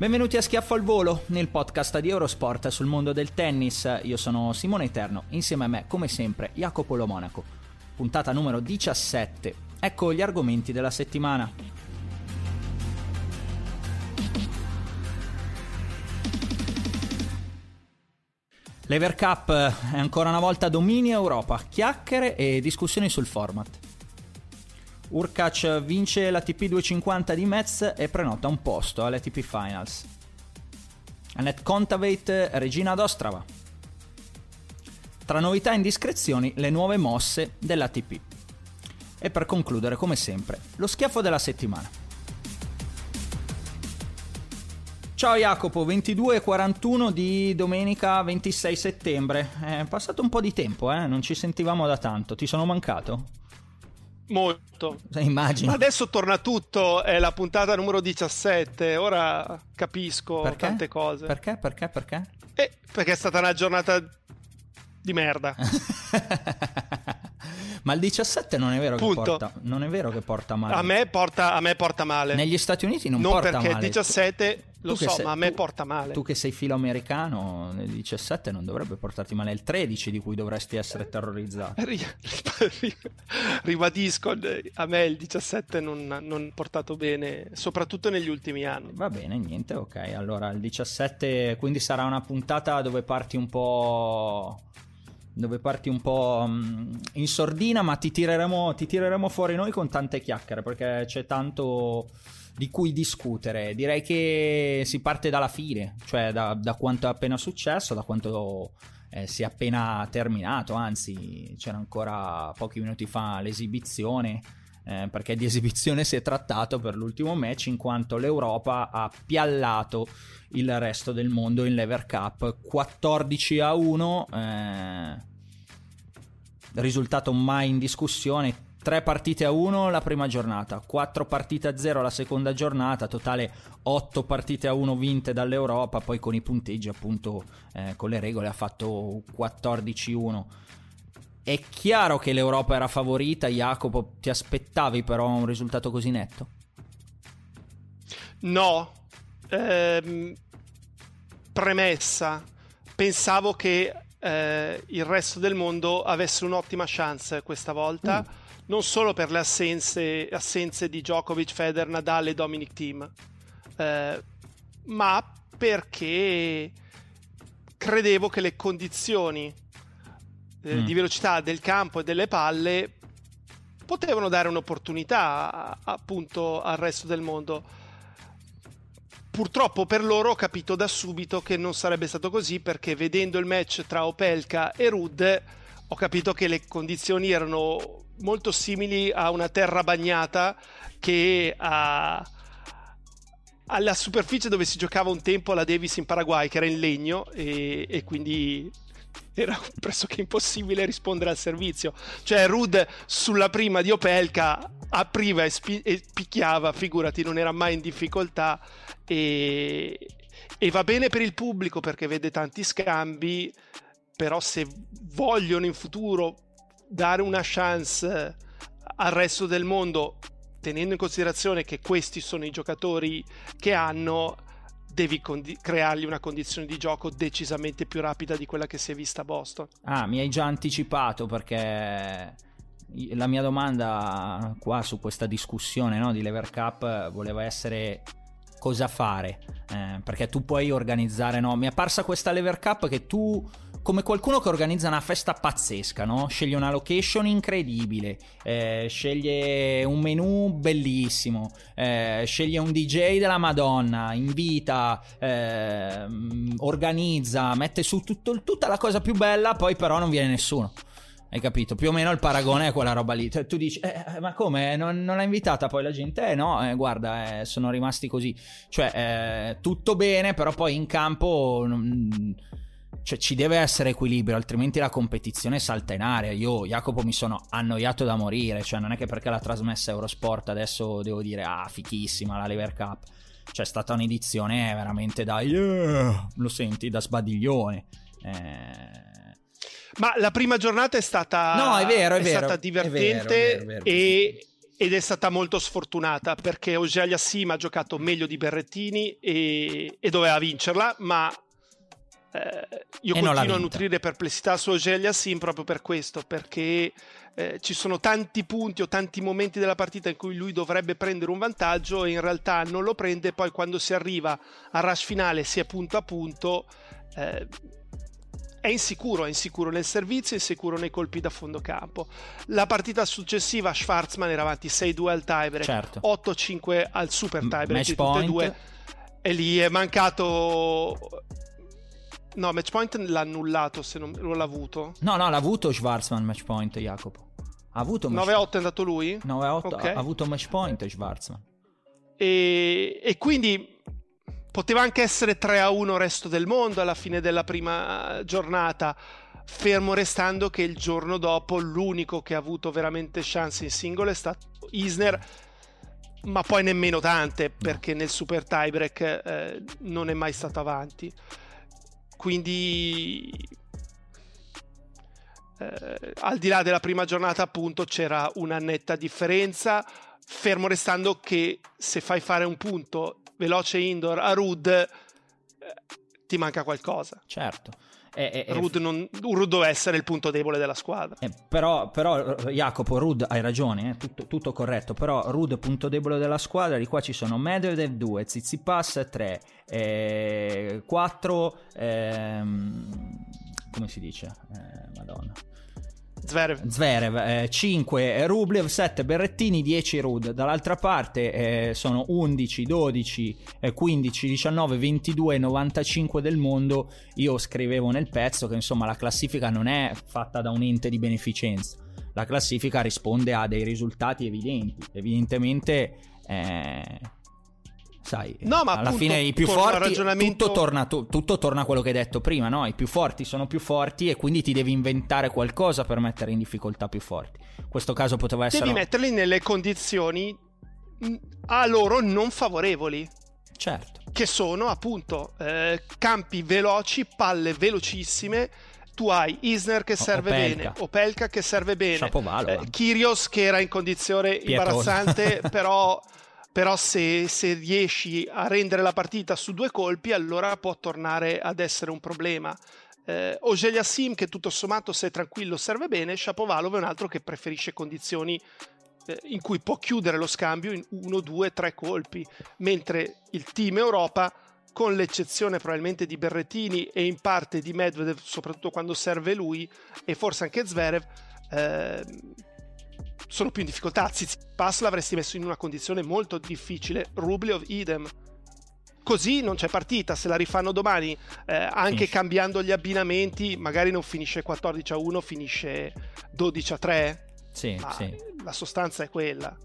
Benvenuti a Schiaffo al Volo, nel podcast di Eurosport sul mondo del tennis. Io sono Simone Eterno, insieme a me, come sempre, Jacopo Lo Monaco. Puntata numero 17. Ecco gli argomenti della settimana. L'Ever Cup è ancora una volta dominio Europa, chiacchiere e discussioni sul format. Urkac vince l'ATP 250 di Metz e prenota un posto all'ATP Finals. Annette Kontaveit, regina d'Ostrava. Tra novità e indiscrezioni, le nuove mosse dell'ATP. E per concludere, come sempre, lo schiaffo della settimana. Ciao Jacopo, 22.41 di domenica 26 settembre. È passato un po' di tempo, eh? non ci sentivamo da tanto. Ti sono mancato? Molto. Immagino. Adesso torna tutto, è la puntata numero 17, ora capisco Perché? tante cose. Perché? Perché? Perché? Eh, perché è stata una giornata di merda. Ma il 17 non è vero che Punto. porta, non è vero che porta male. A me porta, a me porta male. Negli Stati Uniti non, non porta perché il male. 17, lo so, sei- ma a me tu- porta male. Tu che sei filo americano, nel 17 non dovrebbe portarti male, è il 13 di cui dovresti essere terrorizzato. Ri- ri- Ribadisco, a me il 17 non non ha portato bene, soprattutto negli ultimi anni. Va bene, niente, ok. Allora il 17 quindi sarà una puntata dove parti un po' dove parti un po' mm, in sordina, ma ti tireremo, ti tireremo fuori noi con tante chiacchiere perché c'è tanto di cui discutere. Direi che si parte dalla fine, cioè da, da quanto è appena successo, da quanto eh, si è appena terminato, anzi c'era ancora pochi minuti fa l'esibizione. eh, perché di esibizione si è trattato per l'ultimo match in quanto l'Europa ha piallato il resto del mondo in Lever Cup 14 a 1 eh, risultato mai in discussione 3 partite a 1 la prima giornata 4 partite a 0 la seconda giornata totale 8 partite a 1 vinte dall'Europa poi con i punteggi appunto eh, con le regole ha fatto 14 1 è chiaro che l'Europa era favorita Jacopo? Ti aspettavi però un risultato così netto? No, ehm, premessa, pensavo che eh, il resto del mondo avesse un'ottima chance questa volta, non solo per le assenze, assenze di Djokovic, Federer, Nadal e Dominic Thiem, eh, ma perché credevo che le condizioni eh, Mm. di velocità del campo e delle palle potevano dare un'opportunità appunto al resto del mondo. Purtroppo per loro ho capito da subito che non sarebbe stato così perché vedendo il match tra Opelka e Rud ho capito che le condizioni erano molto simili a una terra bagnata che a alla superficie dove si giocava un tempo la Davis in Paraguay che era in legno e, e quindi era pressoché impossibile rispondere al servizio. Cioè Rud sulla prima di Opelka apriva e, spi- e picchiava figurati non era mai in difficoltà e, e va bene per il pubblico perché vede tanti scambi però se vogliono in futuro dare una chance al resto del mondo tenendo in considerazione che questi sono i giocatori che hanno, devi condi- creargli una condizione di gioco decisamente più rapida di quella che si è vista a Boston. Ah, mi hai già anticipato perché la mia domanda qua su questa discussione no, di Lever Cup voleva essere cosa fare eh, perché tu puoi organizzare no mi è apparsa questa Lever Cup che tu come qualcuno che organizza una festa pazzesca, no? Sceglie una location incredibile, eh, sceglie un menu bellissimo, eh, sceglie un DJ della Madonna, invita, eh, organizza, mette su tutto, tutta la cosa più bella, poi però non viene nessuno. Hai capito? Più o meno il paragone è quella roba lì. Cioè, tu dici, eh, eh ma come? Non, non l'ha invitata poi la gente? Eh no, eh, guarda, eh, sono rimasti così. Cioè, eh, tutto bene, però poi in campo... Non, cioè ci deve essere equilibrio, altrimenti la competizione salta in aria. Io, Jacopo, mi sono annoiato da morire. Cioè, non è che perché l'ha trasmessa Eurosport adesso devo dire, ah, fichissima la Lever Cup. C'è stata un'edizione veramente da. Yeah, lo senti, da sbadiglione. Eh. Ma la prima giornata è stata. No, è vero, è, è vero. stata divertente è vero, e ed è stata molto sfortunata perché Ogelia Sim ha giocato meglio di Berrettini e, e doveva vincerla, ma eh, io e continuo a nutrire perplessità su Ogelia Sim proprio per questo, perché eh, ci sono tanti punti o tanti momenti della partita in cui lui dovrebbe prendere un vantaggio e in realtà non lo prende, poi quando si arriva al rush finale si è punto a punto. Eh, è insicuro, è insicuro nel servizio, è insicuro nei colpi da fondo campo. La partita successiva Schwarzman era avanti 6-2 al tiebreak, certo. 8-5 al super tiebreak. Due, e lì è mancato No, match point l'ha annullato se non, non l'ha avuto. No, no, l'ha avuto Schwarzman match point, Jacopo. Ha avuto 9-8 è andato lui? 9-8 okay. ha avuto match point Schwarzman. E, e quindi poteva anche essere 3-1 resto del mondo alla fine della prima giornata, fermo restando che il giorno dopo l'unico che ha avuto veramente chance in singolo è stato Isner ma poi nemmeno tante perché nel super tiebreak eh, non è mai stato avanti quindi eh, al di là della prima giornata appunto c'era una netta differenza fermo restando che se fai fare un punto veloce indoor a Rud eh, ti manca qualcosa. Certo eh, eh, Rud, non, Rud doveva essere il punto debole della squadra. Eh, però, però, Jacopo, Rud, hai ragione, eh, tutto, tutto, corretto. Però Rud, punto debole della squadra, di qua ci sono Medvedev 2, Zizipas 3, 4, ehm, come si dice? Eh, Madonna. Zverev. Zverev eh, 5 Rublev, 7 Berrettini, 10 Rud. Dall'altra parte eh, sono 11, 12, eh, 15, 19, 22 95 del mondo. Io scrivevo nel pezzo che insomma la classifica non è fatta da un ente di beneficenza. La classifica risponde a dei risultati evidenti. Evidentemente eh, sai, no, ma alla fine i più forti, ragionamento... tutto, torna, tu, tutto torna a quello che hai detto prima, no? I più forti sono più forti e quindi ti devi inventare qualcosa per mettere in difficoltà più forti. In questo caso poteva essere... Devi metterli nelle condizioni mm, a loro non favorevoli. Certo. Che sono appunto eh, campi veloci, palle velocissime, tu hai Isner che serve Opelka. bene, Opelka che serve bene, eh, Kyrgios che era in condizione Pietosa. imbarazzante, però però se, se, riesci a rendere la partita su due colpi allora può tornare ad essere un problema. Eh, Ogelia Sim che tutto sommato se è tranquillo serve bene. Shapovalov è un altro che preferisce condizioni eh, in cui può chiudere lo scambio in uno, due, tre colpi. Mentre il team Europa con l'eccezione probabilmente di Berrettini e in parte di Medvedev soprattutto quando serve lui e forse anche Zverev eh, sono più in difficoltà. Tsitsipas l'avresti messo in una condizione molto difficile, Rublev idem. Così non c'è partita, se la rifanno domani, eh, anche finisce. cambiando gli abbinamenti, magari non finisce 14 a 1, finisce 12 a 3. Sì, sì. La sostanza è quella.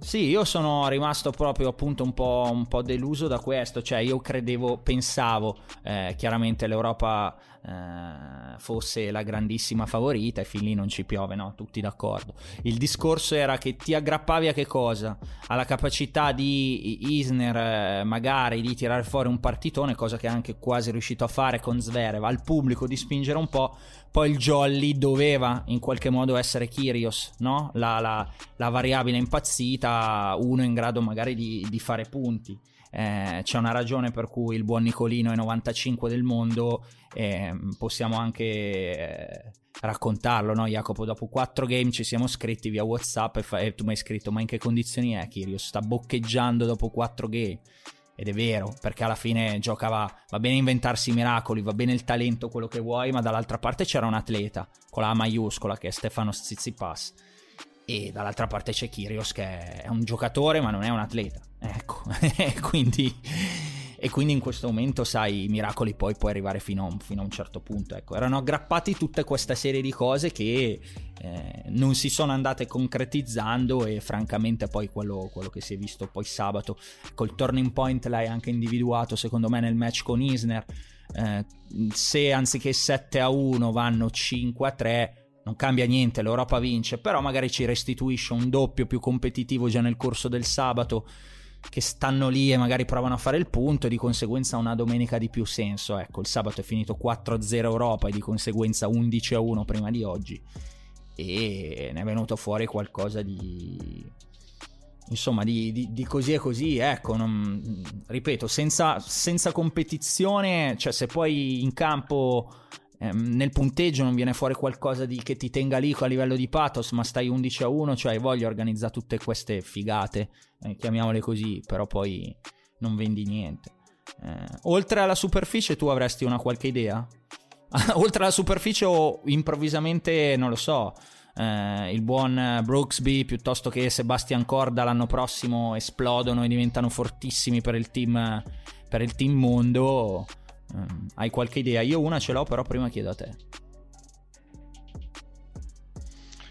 Sì, io sono rimasto proprio appunto un po', un po deluso da questo, cioè io credevo, pensavo, eh, chiaramente l'Europa eh, fosse la grandissima favorita e fin lì non ci piove, no? Tutti d'accordo. Il discorso era che ti aggrappavi a che cosa? Alla capacità di Isner eh, magari di tirare fuori un partitone, cosa che è anche quasi riuscito a fare con Zverev, al pubblico di spingere un po', poi il jolly doveva in qualche modo essere Kyrios, no? La, la, la variabile impazzita uno in grado magari di, di fare punti. Eh, c'è una ragione per cui il buon Nicolino è 95 del mondo, eh, possiamo anche eh, raccontarlo, no Jacopo? Dopo quattro game ci siamo scritti via Whatsapp e, fa- e tu mi hai scritto ma in che condizioni è Kirios? Sta boccheggiando dopo quattro game. Ed è vero, perché alla fine giocava, va bene inventarsi miracoli, va bene il talento, quello che vuoi, ma dall'altra parte c'era un atleta, con la A maiuscola, che è Stefano Zizipas. E dall'altra parte c'è Kirios, che è un giocatore, ma non è un atleta. Ecco, quindi e quindi in questo momento, sai, i miracoli poi puoi arrivare fino a, un, fino a un certo punto. Ecco, erano aggrappati tutta questa serie di cose che eh, non si sono andate concretizzando e francamente poi quello, quello, che si è visto poi sabato col turning point l'hai anche individuato secondo me nel match con Isner. Eh, se anziché 7 a 1 vanno 5 a 3 non cambia niente, l'Europa vince, però magari ci restituisce un doppio più competitivo già nel corso del sabato che stanno lì e magari provano a fare il punto e di conseguenza una domenica di più senso. Ecco, il sabato è finito 4-0 Europa e di conseguenza 11-1 prima di oggi e ne è venuto fuori qualcosa di insomma di, di, di, così e così ecco non, ripeto senza, senza, competizione cioè se poi in campo ehm, nel punteggio non viene fuori qualcosa di, che ti tenga lì a livello di pathos ma stai 11 a 1 cioè voglio organizzare tutte queste figate eh, chiamiamole così, però poi non vendi niente. Eh, oltre alla superficie tu avresti una qualche idea? oltre alla superficie o improvvisamente, non lo so, eh, il buon Brooksby piuttosto che Sebastian Corda l'anno prossimo esplodono e diventano fortissimi per il team, per il team mondo. Eh, hai qualche idea? Io una ce l'ho, però prima chiedo a te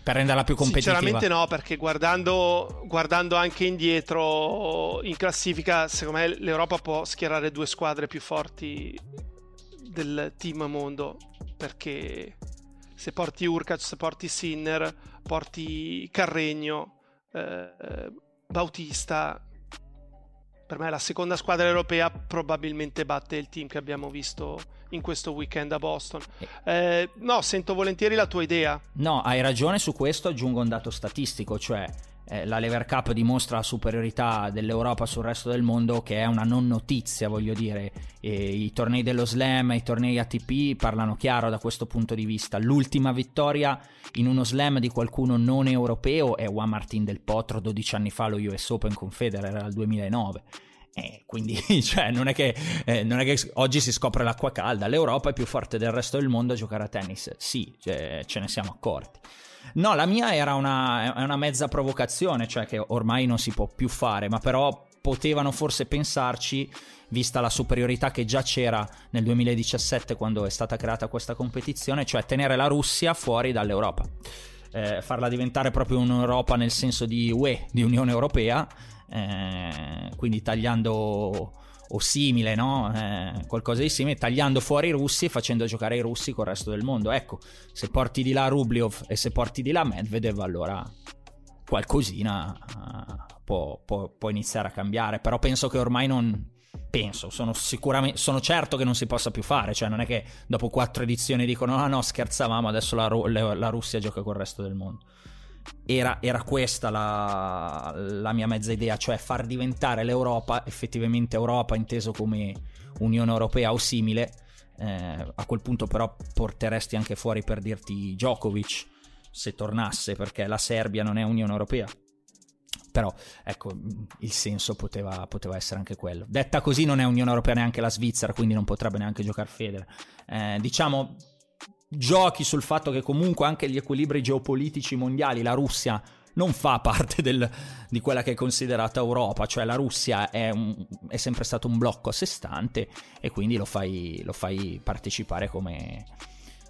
per renderla più competitiva? Sinceramente no, perché guardando, guardando, anche indietro in classifica, secondo me l'Europa può schierare due squadre più forti del team mondo, perché se porti Urkac, se porti Sinner, porti Carregno, eh, Bautista, per me la seconda squadra europea probabilmente batte il team che abbiamo visto in questo weekend a Boston. Eh, no, sento volentieri la tua idea. No, hai ragione su questo, aggiungo un dato statistico, cioè eh, la Lever Cup dimostra la superiorità dell'Europa sul resto del mondo, che è una non notizia, voglio dire. E I tornei dello Slam, i tornei ATP parlano chiaro da questo punto di vista. L'ultima vittoria in uno Slam di qualcuno non europeo è Juan Martin del Potro 12 anni fa allo US Open con Federer, era il 2009. Eh, quindi, cioè, non è, che, eh, non è, che, oggi si scopre l'acqua calda. L'Europa è più forte del resto del mondo a giocare a tennis. Sì, cioè, ce ne siamo accorti. No, la mia era una, una mezza provocazione, cioè che ormai non si può più fare, ma però potevano forse pensarci, vista la superiorità che già c'era nel 2017 quando è stata creata questa competizione, cioè tenere la Russia fuori dall'Europa. Eh, farla diventare proprio un'Europa nel senso di UE, di Unione Europea, eh, quindi tagliando o simile, no? Eh, qualcosa di simile, tagliando fuori i russi e facendo giocare i russi col resto del mondo. Ecco, se porti di là Rubliov e se porti di là Medvedev, allora qualcosina uh, può, può, può, iniziare a cambiare. Però penso che ormai non. Penso, sono sicuramente. Sono certo che non si possa più fare. Cioè, non è che dopo quattro edizioni dicono: ah no, scherzavamo, adesso la, la Russia gioca col resto del mondo. Era, era, questa la, la, mia mezza idea, cioè far diventare l'Europa effettivamente Europa inteso come Unione Europea o simile. Eh, a quel punto però porteresti anche fuori per dirti Djokovic se tornasse perché la Serbia non è Unione Europea. Però ecco, il senso poteva, poteva essere anche quello. Detta così non è Unione Europea neanche la Svizzera, quindi non potrebbe neanche giocare Federer. Eh, diciamo giochi sul fatto che comunque anche gli equilibri geopolitici mondiali, la Russia non fa parte del, di quella che è considerata Europa, cioè la Russia è, un, è sempre stato un blocco a sé stante e quindi lo fai, lo fai partecipare come,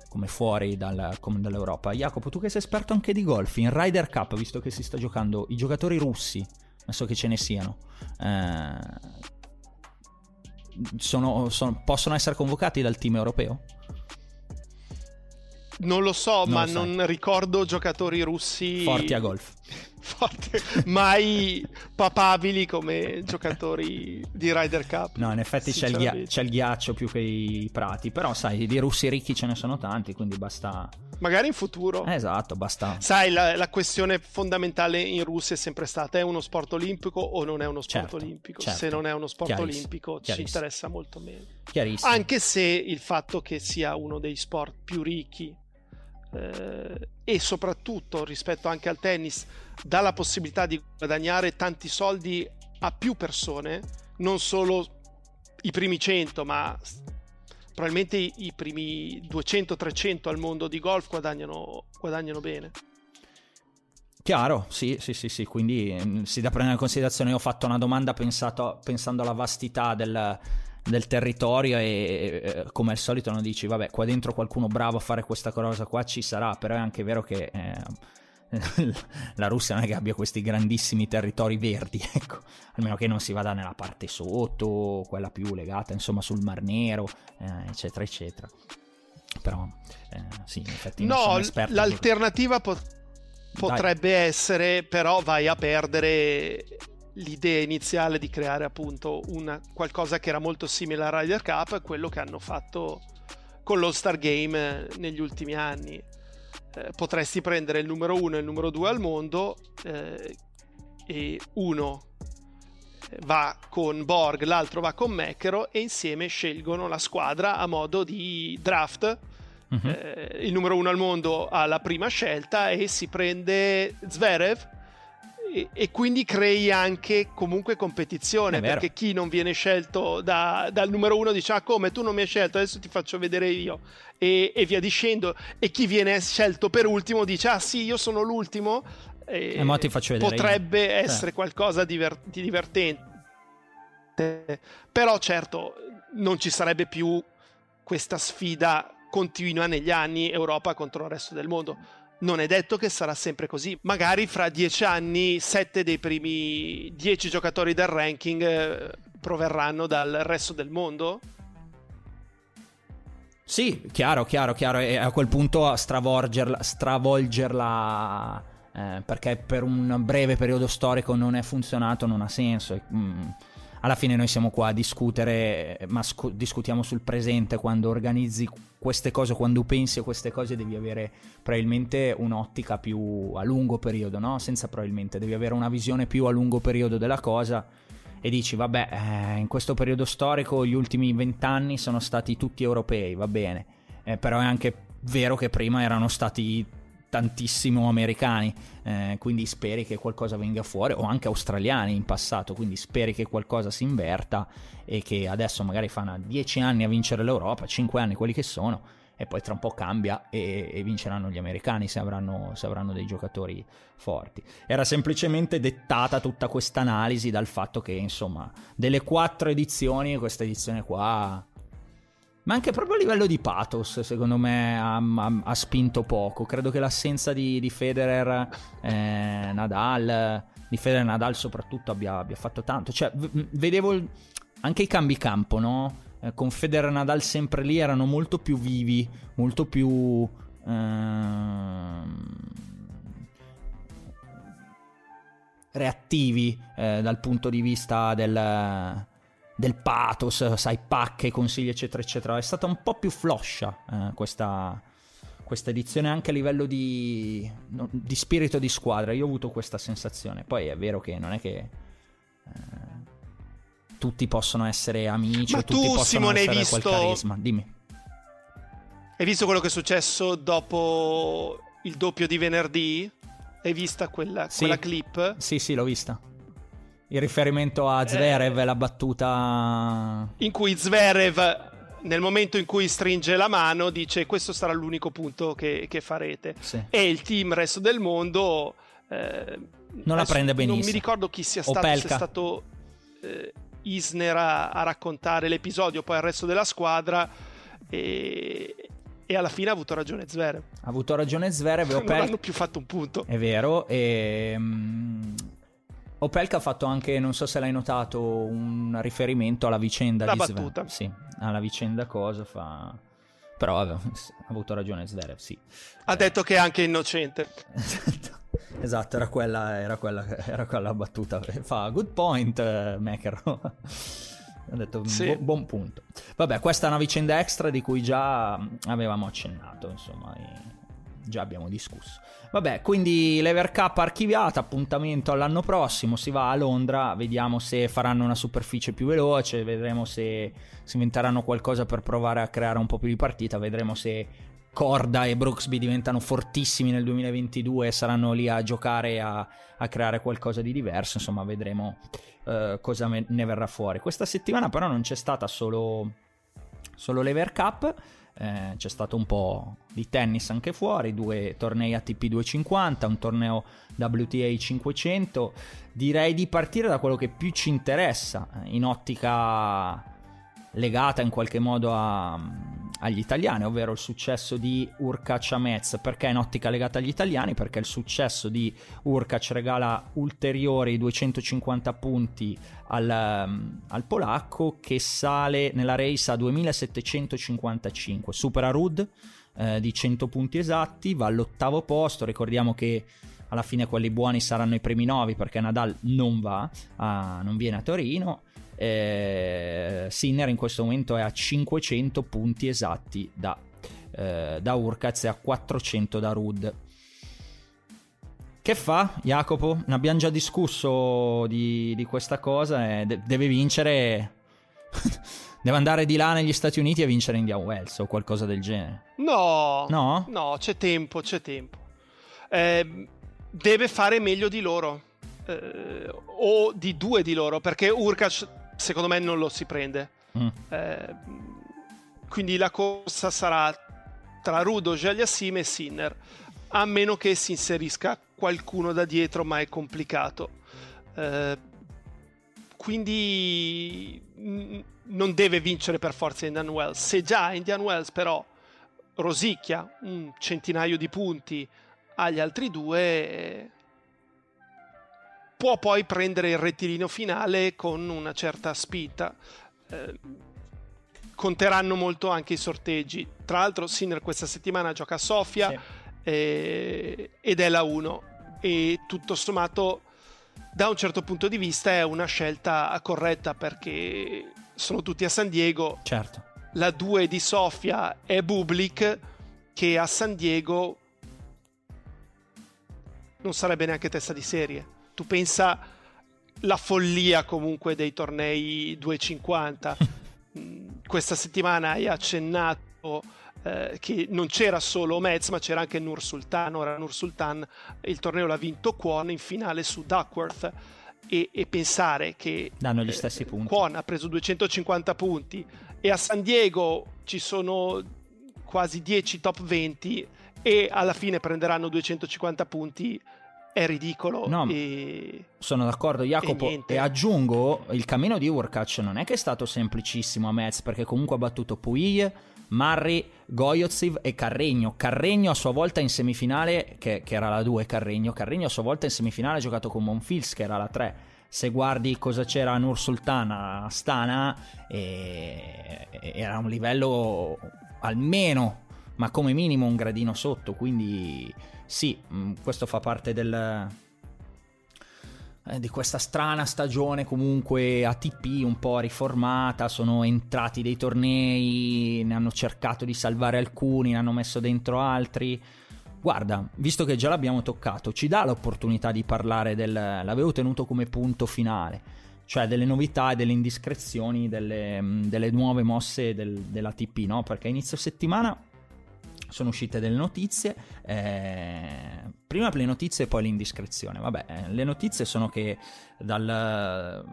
come fuori dal, come dall'Europa. Jacopo, tu che sei esperto anche di golf, in Ryder Cup, visto che si sta giocando, i giocatori russi, adesso che ce ne siano, eh, sono, sono, possono essere convocati dal team europeo? Non lo so, non ma lo non ricordo giocatori russi forti a golf. forti, mai papabili come giocatori di Ryder Cup. No, in effetti c'è il, ghia- c'è il, ghiaccio più che i prati, però sai, di russi ricchi ce ne sono tanti, quindi basta... Magari in futuro. Esatto, basta. Sai, la, la questione fondamentale in Russia è sempre stata, è uno sport olimpico o non è uno sport certo, olimpico? Certo. Se non è uno sport olimpico ci interessa molto meno. Chiarissimo. Anche se il fatto che sia uno dei sport più ricchi eh, e soprattutto rispetto anche al tennis dà la possibilità di guadagnare tanti soldi a più persone, non solo i primi 100, ma probabilmente i, primi 200-300 al mondo di golf guadagnano, guadagnano bene. Chiaro, sì, sì, sì, sì, quindi mm, si da prendere in considerazione. Io ho fatto una domanda pensato, pensando alla vastità del, del territorio e come al solito non dici vabbè qua dentro qualcuno bravo a fare questa cosa qua ci sarà però è anche vero che eh, la Russia non è che abbia questi grandissimi territori verdi ecco. Almeno che non si vada nella parte sotto quella più legata insomma sul Mar Nero eh, eccetera eccetera. Però eh, sì in effetti no l'alternativa pot- potrebbe essere però vai a perdere l'idea iniziale di creare appunto una, qualcosa che era molto simile a Ryder Cup, quello che hanno fatto con l'All Star Game negli ultimi anni. Eh, potresti prendere il numero 1 e il numero 2 al mondo eh, e uno va con Borg, l'altro va con Mecchero e insieme scelgono la squadra a modo di draft. Uh-huh. Eh, il numero 1 al mondo ha la prima scelta e si prende Zverev e, e, quindi crei anche comunque competizione perché chi non viene scelto da, dal numero uno dice ah come tu non mi hai scelto adesso ti faccio vedere io. E, e, via dicendo. E chi viene scelto per ultimo dice ah sì io sono l'ultimo. E, e ti faccio vedere potrebbe io. essere qualcosa di, ver- di divertente. Però certo non ci sarebbe più questa sfida continua negli anni Europa contro il resto del mondo non è detto che sarà sempre così. Magari fra dieci anni sette dei primi dieci giocatori del ranking eh, proverranno dal resto del mondo. Sì, chiaro, chiaro, chiaro. E a quel punto stravolgerla, stravolgerla eh, perché per un breve periodo storico non è funzionato, non ha senso. Mm alla fine noi siamo qua a discutere, ma scu- discutiamo sul presente quando organizzi queste cose, quando pensi a queste cose devi avere probabilmente un'ottica più a lungo periodo, no? Senza probabilmente, devi avere una visione più a lungo periodo della cosa e dici vabbè, eh, in questo periodo storico gli ultimi vent'anni sono stati tutti europei, va bene, eh, però è anche vero che prima erano stati tantissimo americani, eh, quindi speri che qualcosa venga fuori, o anche australiani in passato, quindi speri che qualcosa si inverta e che adesso magari fanno 10 anni a vincere l'Europa, 5 anni quelli che sono, e poi tra un po' cambia e, e vinceranno gli americani se avranno, se avranno, dei giocatori forti. Era semplicemente dettata tutta questa analisi dal fatto che, insomma, delle quattro edizioni, questa edizione qua ma anche proprio a livello di pathos, secondo me, ha, ha, ha spinto poco. Credo che l'assenza di, di Federer, eh, Nadal, di Federer Nadal soprattutto abbia, abbia fatto tanto. Cioè, v- vedevo il, anche i cambi campo, no? Eh, con Federer Nadal sempre lì erano molto più vivi, molto più... Ehm, reattivi eh, dal punto di vista del, del pathos, sai, pacche, consigli, eccetera, eccetera. È stata un po' più floscia eh, questa, questa edizione anche a livello di, di, spirito di squadra. Io ho avuto questa sensazione. Poi è vero che non è che eh, tutti possono essere amici Ma o tutti possono Simone, essere visto... quel carisma. Dimmi. Hai visto quello che è successo dopo il doppio di venerdì? Hai vista quella, sì. quella clip? Sì, sì, l'ho vista. Il riferimento a Zverev, eh, la battuta... In cui Zverev, nel momento in cui stringe la mano, dice questo sarà l'unico punto che, che farete. Sì. E il team resto del mondo... Eh, non la prende benissimo. Non mi ricordo chi sia stato, se è stato eh, Isner a, a, raccontare l'episodio, poi al resto della squadra. E, e alla fine ha avuto ragione Zverev. Ha avuto ragione Zverev. non hanno più fatto un punto. È vero. E, um, Opelka ha fatto anche, non so se l'hai notato, un riferimento alla vicenda La di battuta. Zverev. Sì, alla vicenda cosa fa... Però ha avuto ragione Zverev, sì. Ha detto che è anche innocente. Esatto. era quella, era quella, era quella battuta. Fa good point, uh, Maker. Ho detto sì. bu- buon punto. Vabbè, questa è una vicenda extra di cui già avevamo accennato, insomma, già abbiamo discusso. Vabbè, quindi l'Ever Cup archiviata, appuntamento all'anno prossimo, si va a Londra, vediamo se faranno una superficie più veloce, vedremo se si inventeranno qualcosa per provare a creare un po' più di partita, vedremo se Corda e Brooksby diventano fortissimi nel 2022 e saranno lì a giocare a, a creare qualcosa di diverso, insomma vedremo uh, cosa ne verrà fuori. Questa settimana però non c'è stata solo, solo l'Ever Cup, eh, c'è stato un po' di tennis anche fuori, due tornei ATP 250, un torneo WTA 500. Direi di partire da quello che più ci interessa, eh, in ottica legata in qualche modo a, agli italiani, ovvero il successo di Urkac a Metz. Perché in ottica legata agli italiani? Perché il successo di Urkac regala ulteriori 250 punti al, um, al polacco che sale nella race a 2755, supera Rud eh, di 100 punti esatti, va all'ottavo posto, ricordiamo che alla fine quelli buoni saranno i primi 9 perché Nadal non va, a, non viene a Torino eh, Sinner in questo momento è a 500 punti esatti da, eh, da Urkaz e a 400 da Rud. Che fa Jacopo? Ne abbiamo già discusso di, di questa cosa. De- deve vincere. deve andare di là negli Stati Uniti e vincere Indian Wells o qualcosa del genere. No, no, no c'è tempo, c'è tempo. Eh, deve fare meglio di loro. Eh, o di due di loro, perché Urkac secondo me non lo si prende. Mm. Eh, quindi la corsa sarà tra Rudo, Jagliassim e Sinner, a meno che si inserisca qualcuno da dietro, ma è complicato. Eh, quindi n- non deve vincere per forza Indian Wells. Se già Indian Wells però rosicchia un centinaio di punti agli altri due, può poi prendere il rettilineo finale con una certa spinta. Eh, conteranno molto anche i sorteggi. Tra l'altro, Sinner questa settimana gioca a Sofia sì. eh, ed è la 1. E tutto sommato, da un certo punto di vista, è una scelta corretta perché sono tutti a San Diego. Certo. La 2 di Sofia è Bublik, che a San Diego non sarebbe neanche testa di serie tu pensa la follia comunque dei tornei 250. Mm, questa settimana hai accennato eh, che non c'era solo Metz, ma c'era anche Nur Sultan. Ora Nur Sultan il torneo l'ha vinto Kwon in finale su Duckworth. E, e pensare che danno gli stessi eh, punti. Kwon ha preso 250 punti e a San Diego ci sono quasi 10 top 20 e alla fine prenderanno 250 punti è ridicolo. No, e... sono d'accordo, Jacopo. E, e, aggiungo: il cammino di Urkac non è che è stato semplicissimo a Metz, perché comunque ha battuto Puig, Marri, Goyotsiv e Carregno. Carregno a sua volta in semifinale, che, che, era la 2, Carregno. Carregno a sua volta in semifinale ha giocato con Monfils, che era la 3. Se guardi cosa c'era a Nur Sultan a Stana, eh, era un livello almeno, ma come minimo un gradino sotto. Quindi sì, mm, questo fa parte del, eh, di questa strana stagione comunque ATP un po' riformata, sono entrati dei tornei, ne hanno cercato di salvare alcuni, ne hanno messo dentro altri. Guarda, visto che già l'abbiamo toccato, ci dà l'opportunità di parlare del... l'avevo tenuto come punto finale, cioè delle novità e delle indiscrezioni, delle, mm, delle nuove mosse del, dell'ATP, no? Perché inizio settimana sono uscite delle notizie, eh, prima le notizie e poi l'indiscrezione. Vabbè, eh, le notizie sono che dal,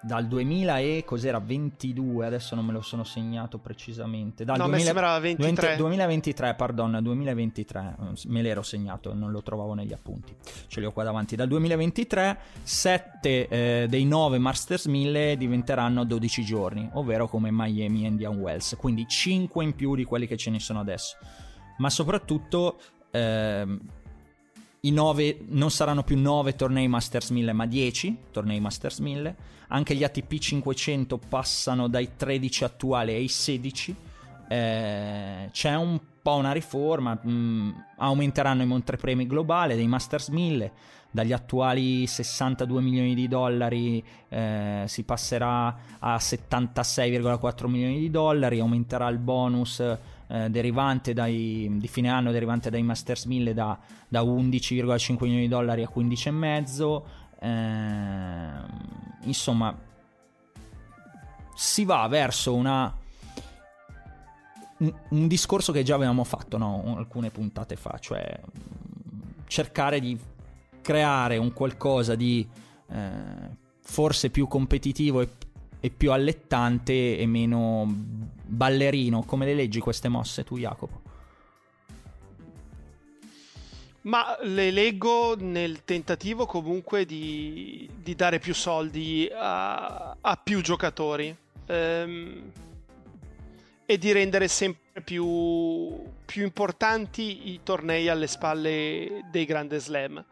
dal 2000 e cos'era 22, adesso non me lo sono segnato precisamente. Dal no, 2000, mi sembrava 23. 2023, pardon, 2023, me l'ero segnato, non lo trovavo negli appunti. Ce li ho qua davanti. Dal 2023 7 eh, dei 9 Masters 1000 diventeranno 12 giorni, ovvero come Miami e Indian Wells, quindi 5 in più di quelli che ce ne sono adesso. Ma soprattutto eh, i 9 non saranno più 9 tornei Masters 1000 ma 10 tornei Masters 1000 anche gli ATP 500 passano dai 13 attuali ai 16 eh, c'è un po' una riforma, mh, mm, aumenteranno i montepremi globali dei Masters 1000, dagli attuali 62 milioni di dollari eh, si passerà a 76,4 milioni di dollari, aumenterà il bonus eh, derivante dai, di fine anno derivante dai Masters 1000 da, da 11,5 milioni di dollari a 15,5. Eh, insomma, si va verso una un, un, discorso che già avevamo fatto no? alcune puntate fa, cioè cercare di creare un qualcosa di eh, forse più competitivo e, e, più allettante e meno ballerino. Come le leggi queste mosse tu, Jacopo? Ma le leggo nel tentativo comunque di, di dare più soldi a, a più giocatori. Ehm, e di rendere sempre più, più importanti i tornei alle spalle dei grandi slam.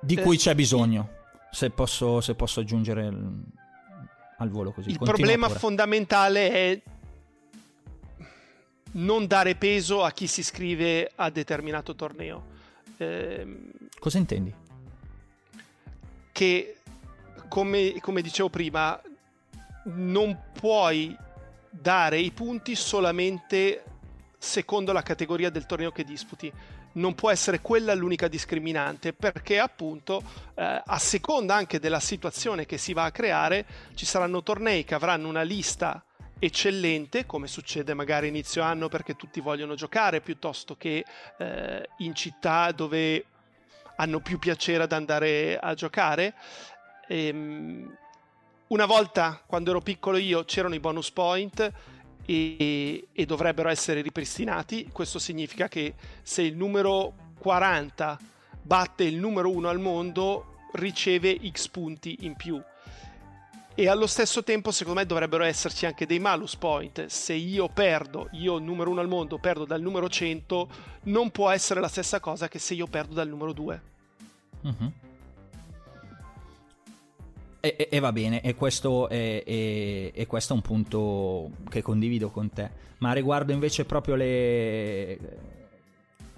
Di cui c'è bisogno, se posso, se posso aggiungere al volo così. Il problema pure. fondamentale è non dare peso a chi si iscrive a determinato torneo. Eh, Cosa intendi? Che, come, come dicevo prima, non puoi dare i punti solamente secondo la categoria del torneo che disputi. Non può essere quella l'unica discriminante perché appunto eh, a seconda anche della situazione che si va a creare ci saranno tornei che avranno una lista eccellente come succede magari inizio anno perché tutti vogliono giocare piuttosto che eh, in città dove hanno più piacere ad andare a giocare. Ehm, una volta, quando ero piccolo io, c'erano i bonus point e, e, dovrebbero essere ripristinati. Questo significa che se il numero 40 batte il numero 1 al mondo, riceve X punti in più. E allo stesso tempo, secondo me, dovrebbero esserci anche dei malus point. Se io perdo, io numero 1 al mondo, perdo dal numero 100, non può essere la stessa cosa che se io perdo dal numero 2. Uh-huh. E, e, e, va bene, e questo è, è, è, questo è un punto che condivido con te. Ma riguardo invece proprio le...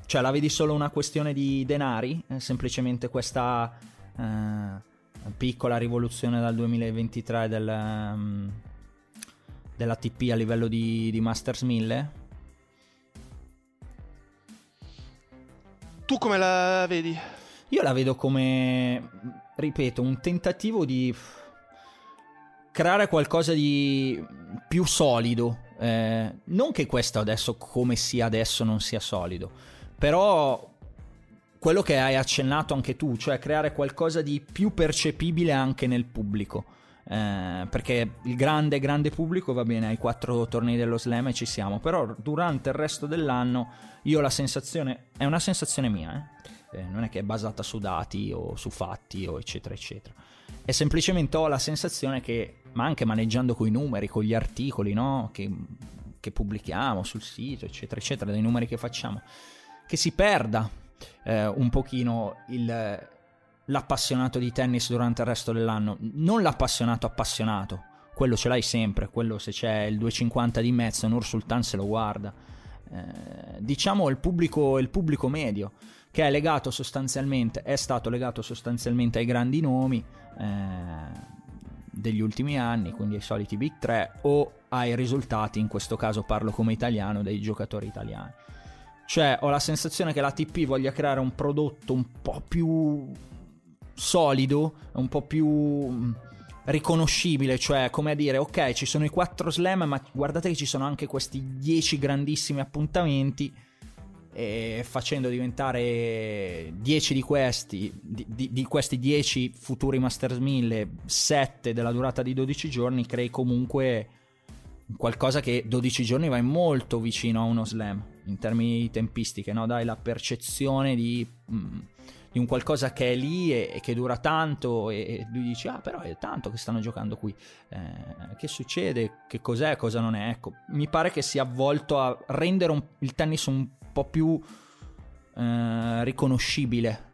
Cioè, la vedi solo una questione di denari? semplicemente questa eh, piccola rivoluzione dal 2023 del, um, dell'ATP a livello di, di Masters 1000? Tu come la vedi? Io la vedo come ripeto, un tentativo di creare qualcosa di più solido. Eh, non che questo adesso, come sia adesso, non sia solido, però quello che hai accennato anche tu, cioè creare qualcosa di più percepibile anche nel pubblico. Eh, perché il grande, grande pubblico va bene ai quattro tornei dello slam e ci siamo, però durante il resto dell'anno io ho la sensazione, è una sensazione mia, eh eh, non è che è basata su dati o su fatti o eccetera eccetera. È semplicemente ho la sensazione che, ma anche maneggiando con i numeri, con gli articoli no? che, che pubblichiamo sul sito, eccetera eccetera, dei numeri che facciamo, che si perda eh, un pochino il, l'appassionato di tennis durante il resto dell'anno, non l'appassionato appassionato, quello ce l'hai sempre, quello se c'è il 250 di mezzo, Nur Sultan se lo guarda. Eh, diciamo il pubblico, il pubblico medio che è legato sostanzialmente, è stato legato sostanzialmente ai grandi nomi eh, degli ultimi anni, quindi ai soliti Big 3 o ai risultati, in questo caso parlo come italiano, dei giocatori italiani. Cioè ho la sensazione che la TP voglia creare un prodotto un po' più solido, un po' più mm, riconoscibile, cioè come a dire ok ci sono i 4 slam ma guardate che ci sono anche questi 10 grandissimi appuntamenti e facendo diventare 10 di questi, di, di, di questi 10 futuri Masters 1000, 7 della durata di 12 giorni, crei comunque qualcosa che 12 giorni vai molto vicino a uno slam in termini di tempistiche, no? dai la percezione di, mm, di, un qualcosa che è lì e, e che dura tanto e, e, lui dice ah però è tanto che stanno giocando qui, eh, che succede, che cos'è, cosa non è, ecco, mi pare che sia volto a rendere un, il tennis un po' più eh, riconoscibile,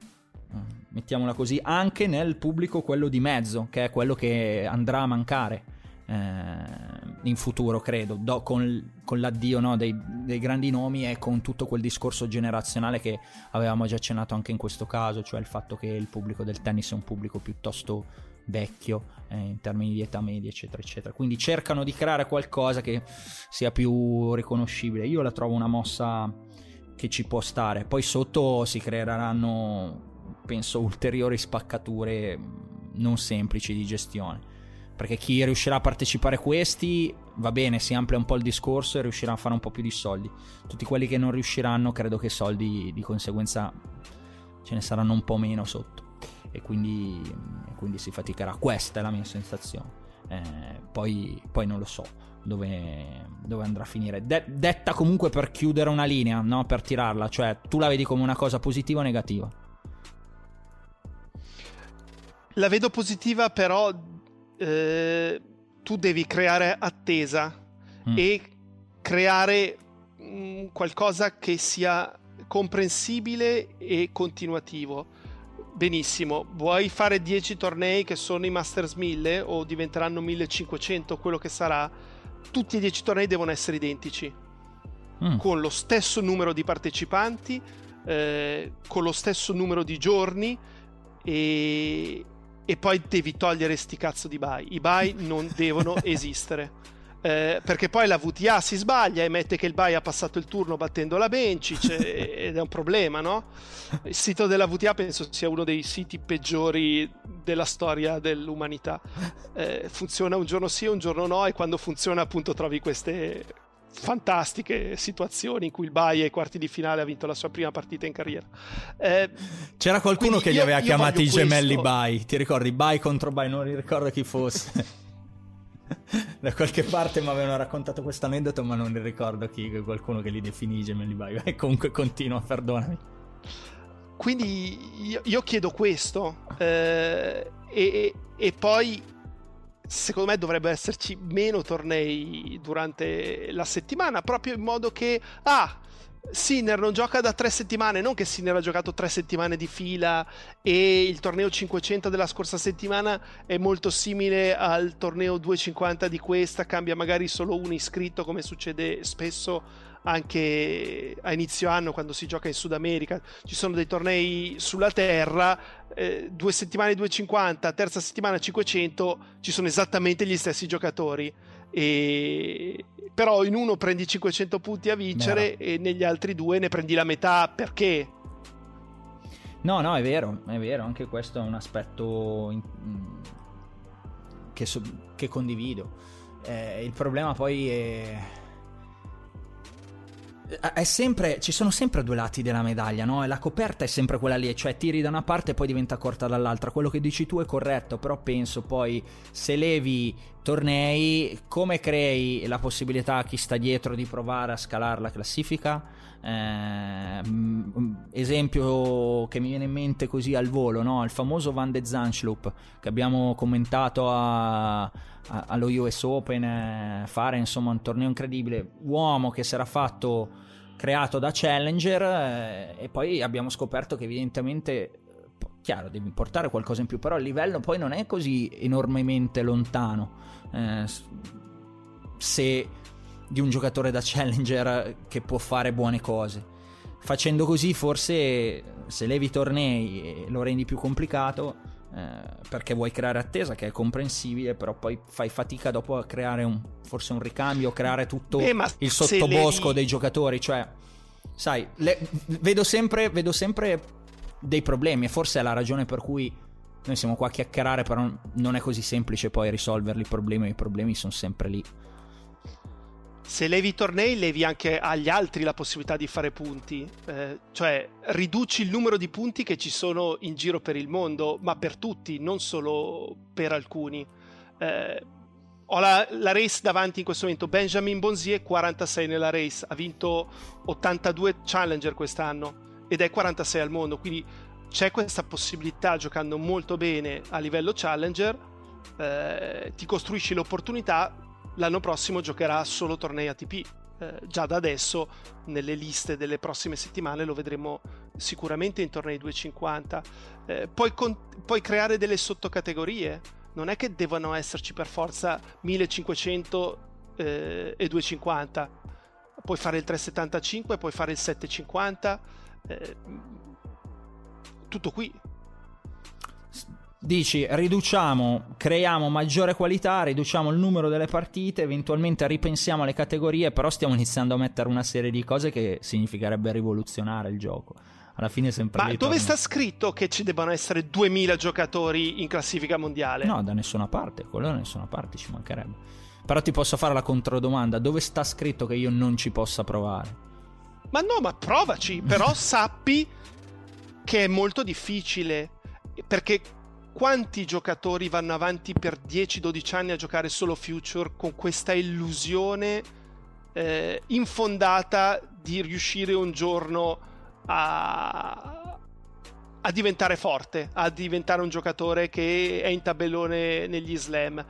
mettiamola così, anche nel pubblico quello di mezzo, che è quello che andrà a mancare. Eh, in futuro, credo, do, con, con, l'addio no, dei, dei, grandi nomi e con tutto quel discorso generazionale che avevamo già accennato anche in questo caso, cioè il fatto che il pubblico del tennis è un pubblico piuttosto vecchio eh, in termini di età media, eccetera, eccetera. Quindi cercano di creare qualcosa che sia più riconoscibile. Io la trovo una mossa che ci può stare. Poi sotto si creeranno, penso, ulteriori spaccature non semplici di gestione perché chi riuscirà a partecipare a questi va bene, si amplia un po' il discorso e riuscirà a fare un po' più di soldi. Tutti quelli che non riusciranno, credo che soldi di conseguenza ce ne saranno un po' meno sotto e quindi, e quindi si faticherà. Questa è la mia sensazione. Eh, poi, poi, non lo so dove, dove andrà a finire. De- detta comunque per chiudere una linea, no? per tirarla, cioè tu la vedi come una cosa positiva o negativa? La vedo positiva, però eh, tu devi creare attesa mm. e creare mh, mm, qualcosa che sia comprensibile e continuativo. Benissimo, vuoi fare 10 tornei che sono i Masters 1000 o diventeranno 1500, quello che sarà? Tutti e 10 tornei devono essere identici, mm. con lo stesso numero di partecipanti, eh, con lo stesso numero di giorni e, e poi devi togliere sti cazzo di buy. I buy non devono esistere. Eh, perché poi la VTA si sbaglia e mette che il buy ha passato il turno battendo la Bencic ed è un problema, no? Il sito della VTA penso sia uno dei siti peggiori della storia dell'umanità. Eh, funziona un giorno sì, un giorno no e quando funziona appunto trovi queste fantastiche situazioni in cui il Bai ai quarti di finale ha vinto la sua prima partita in carriera. Eh, C'era qualcuno che li aveva chiamati i gemelli Bai, ti ricordi? Bai contro Bai, non ricordo chi fosse. da qualche parte mi avevano raccontato questo aneddoto, ma non ricordo chi, qualcuno che li definì gemelli Bai. E comunque continua, perdonami. Quindi io, io chiedo questo eh, e, e poi secondo me dovrebbe esserci meno tornei durante la settimana, proprio in modo che, ah, Sinner non gioca da tre settimane, non che Sinner ha giocato tre settimane di fila e il torneo 500 della scorsa settimana è molto simile al torneo 250 di questa, cambia magari solo un iscritto come succede spesso anche a inizio anno quando si gioca in Sud America. Ci sono dei tornei sulla terra, eh, due settimane 250, terza settimana 500, ci sono esattamente gli stessi giocatori. E... Però in uno prendi 500 punti a vincere no. e negli altri due ne prendi la metà perché? No, no, è vero, è vero, anche questo è un aspetto in... che, so... che, condivido. Eh, il problema poi è sempre, ci sono sempre due lati della medaglia, no? La coperta è sempre quella lì, cioè tiri da una parte e poi diventa corta dall'altra. Quello che dici tu è corretto, però penso poi se levi tornei, come crei la possibilità a chi sta dietro di provare a scalare la classifica? Eh, esempio che mi viene in mente così al volo, no? Il famoso Van de Zanschlup che abbiamo commentato a, a, allo US Open, eh, fare insomma un torneo incredibile, uomo che si era fatto creato da Challenger eh, e poi abbiamo scoperto che evidentemente chiaro devi portare qualcosa in più però il livello poi non è così enormemente lontano eh, se di un giocatore da Challenger che può fare buone cose. Facendo così forse se levi i tornei lo rendi più complicato eh, perché vuoi creare attesa che è comprensibile però poi fai fatica dopo a creare un, forse un ricambio creare tutto eh, il sottobosco levi... dei giocatori cioè sai le, vedo, sempre, vedo sempre dei problemi e forse è la ragione per cui noi siamo qua a chiacchierare però non è così semplice poi risolverli. I problemi i problemi sono sempre lì se levi i tornei levi anche agli altri la possibilità di fare punti, eh, cioè riduci il numero di punti che ci sono in giro per il mondo, ma per tutti, non solo per alcuni. Eh, ho la, la, race davanti in questo momento, Benjamin Bonzier 46 nella race, ha vinto 82 Challenger quest'anno ed è 46 al mondo, quindi c'è questa possibilità giocando molto bene a livello Challenger, eh, ti costruisci l'opportunità l'anno prossimo giocherà solo tornei ATP. Eh, già da adesso nelle liste delle prossime settimane lo vedremo sicuramente in tornei 250. Eh, puoi, con- puoi creare delle sottocategorie, non è che devono esserci per forza 1500 eh, e 2,50. Puoi fare il 3,75, puoi fare il 7,50. Eh, tutto qui. Dici, riduciamo, creiamo maggiore qualità, riduciamo il numero delle partite, eventualmente ripensiamo le categorie, però stiamo iniziando a mettere una serie di cose che significherebbe rivoluzionare il gioco. Alla fine è sempre Ma dove sta scritto che ci debbano essere 2000 giocatori in classifica mondiale? No, da nessuna parte, quello da nessuna parte ci mancherebbe. Però ti posso fare la controdomanda, dove sta scritto che io non ci possa provare? Ma no, ma provaci, però sappi che è molto difficile perché quanti giocatori vanno avanti per 10-12 anni a giocare solo Future con questa illusione eh, infondata di riuscire un giorno a, a, diventare forte, a diventare un giocatore che è in tabellone negli slam.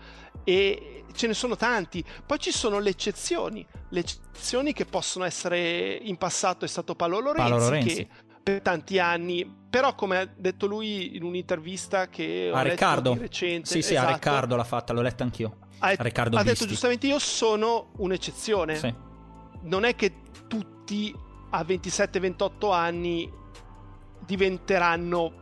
E ce ne sono tanti. Poi ci sono le eccezioni, le eccezioni che possono essere in passato è stato Paolo Lorenzi, Paolo Lorenzi. che per tanti anni, però come ha detto lui in un'intervista che a Riccardo. recente, sì sì, esatto, a Riccardo l'ha fatta, l'ho letta anch'io. Ha, Riccardo ha detto giustamente io sono un'eccezione. Sì. Non è che tutti a 27-28 anni diventeranno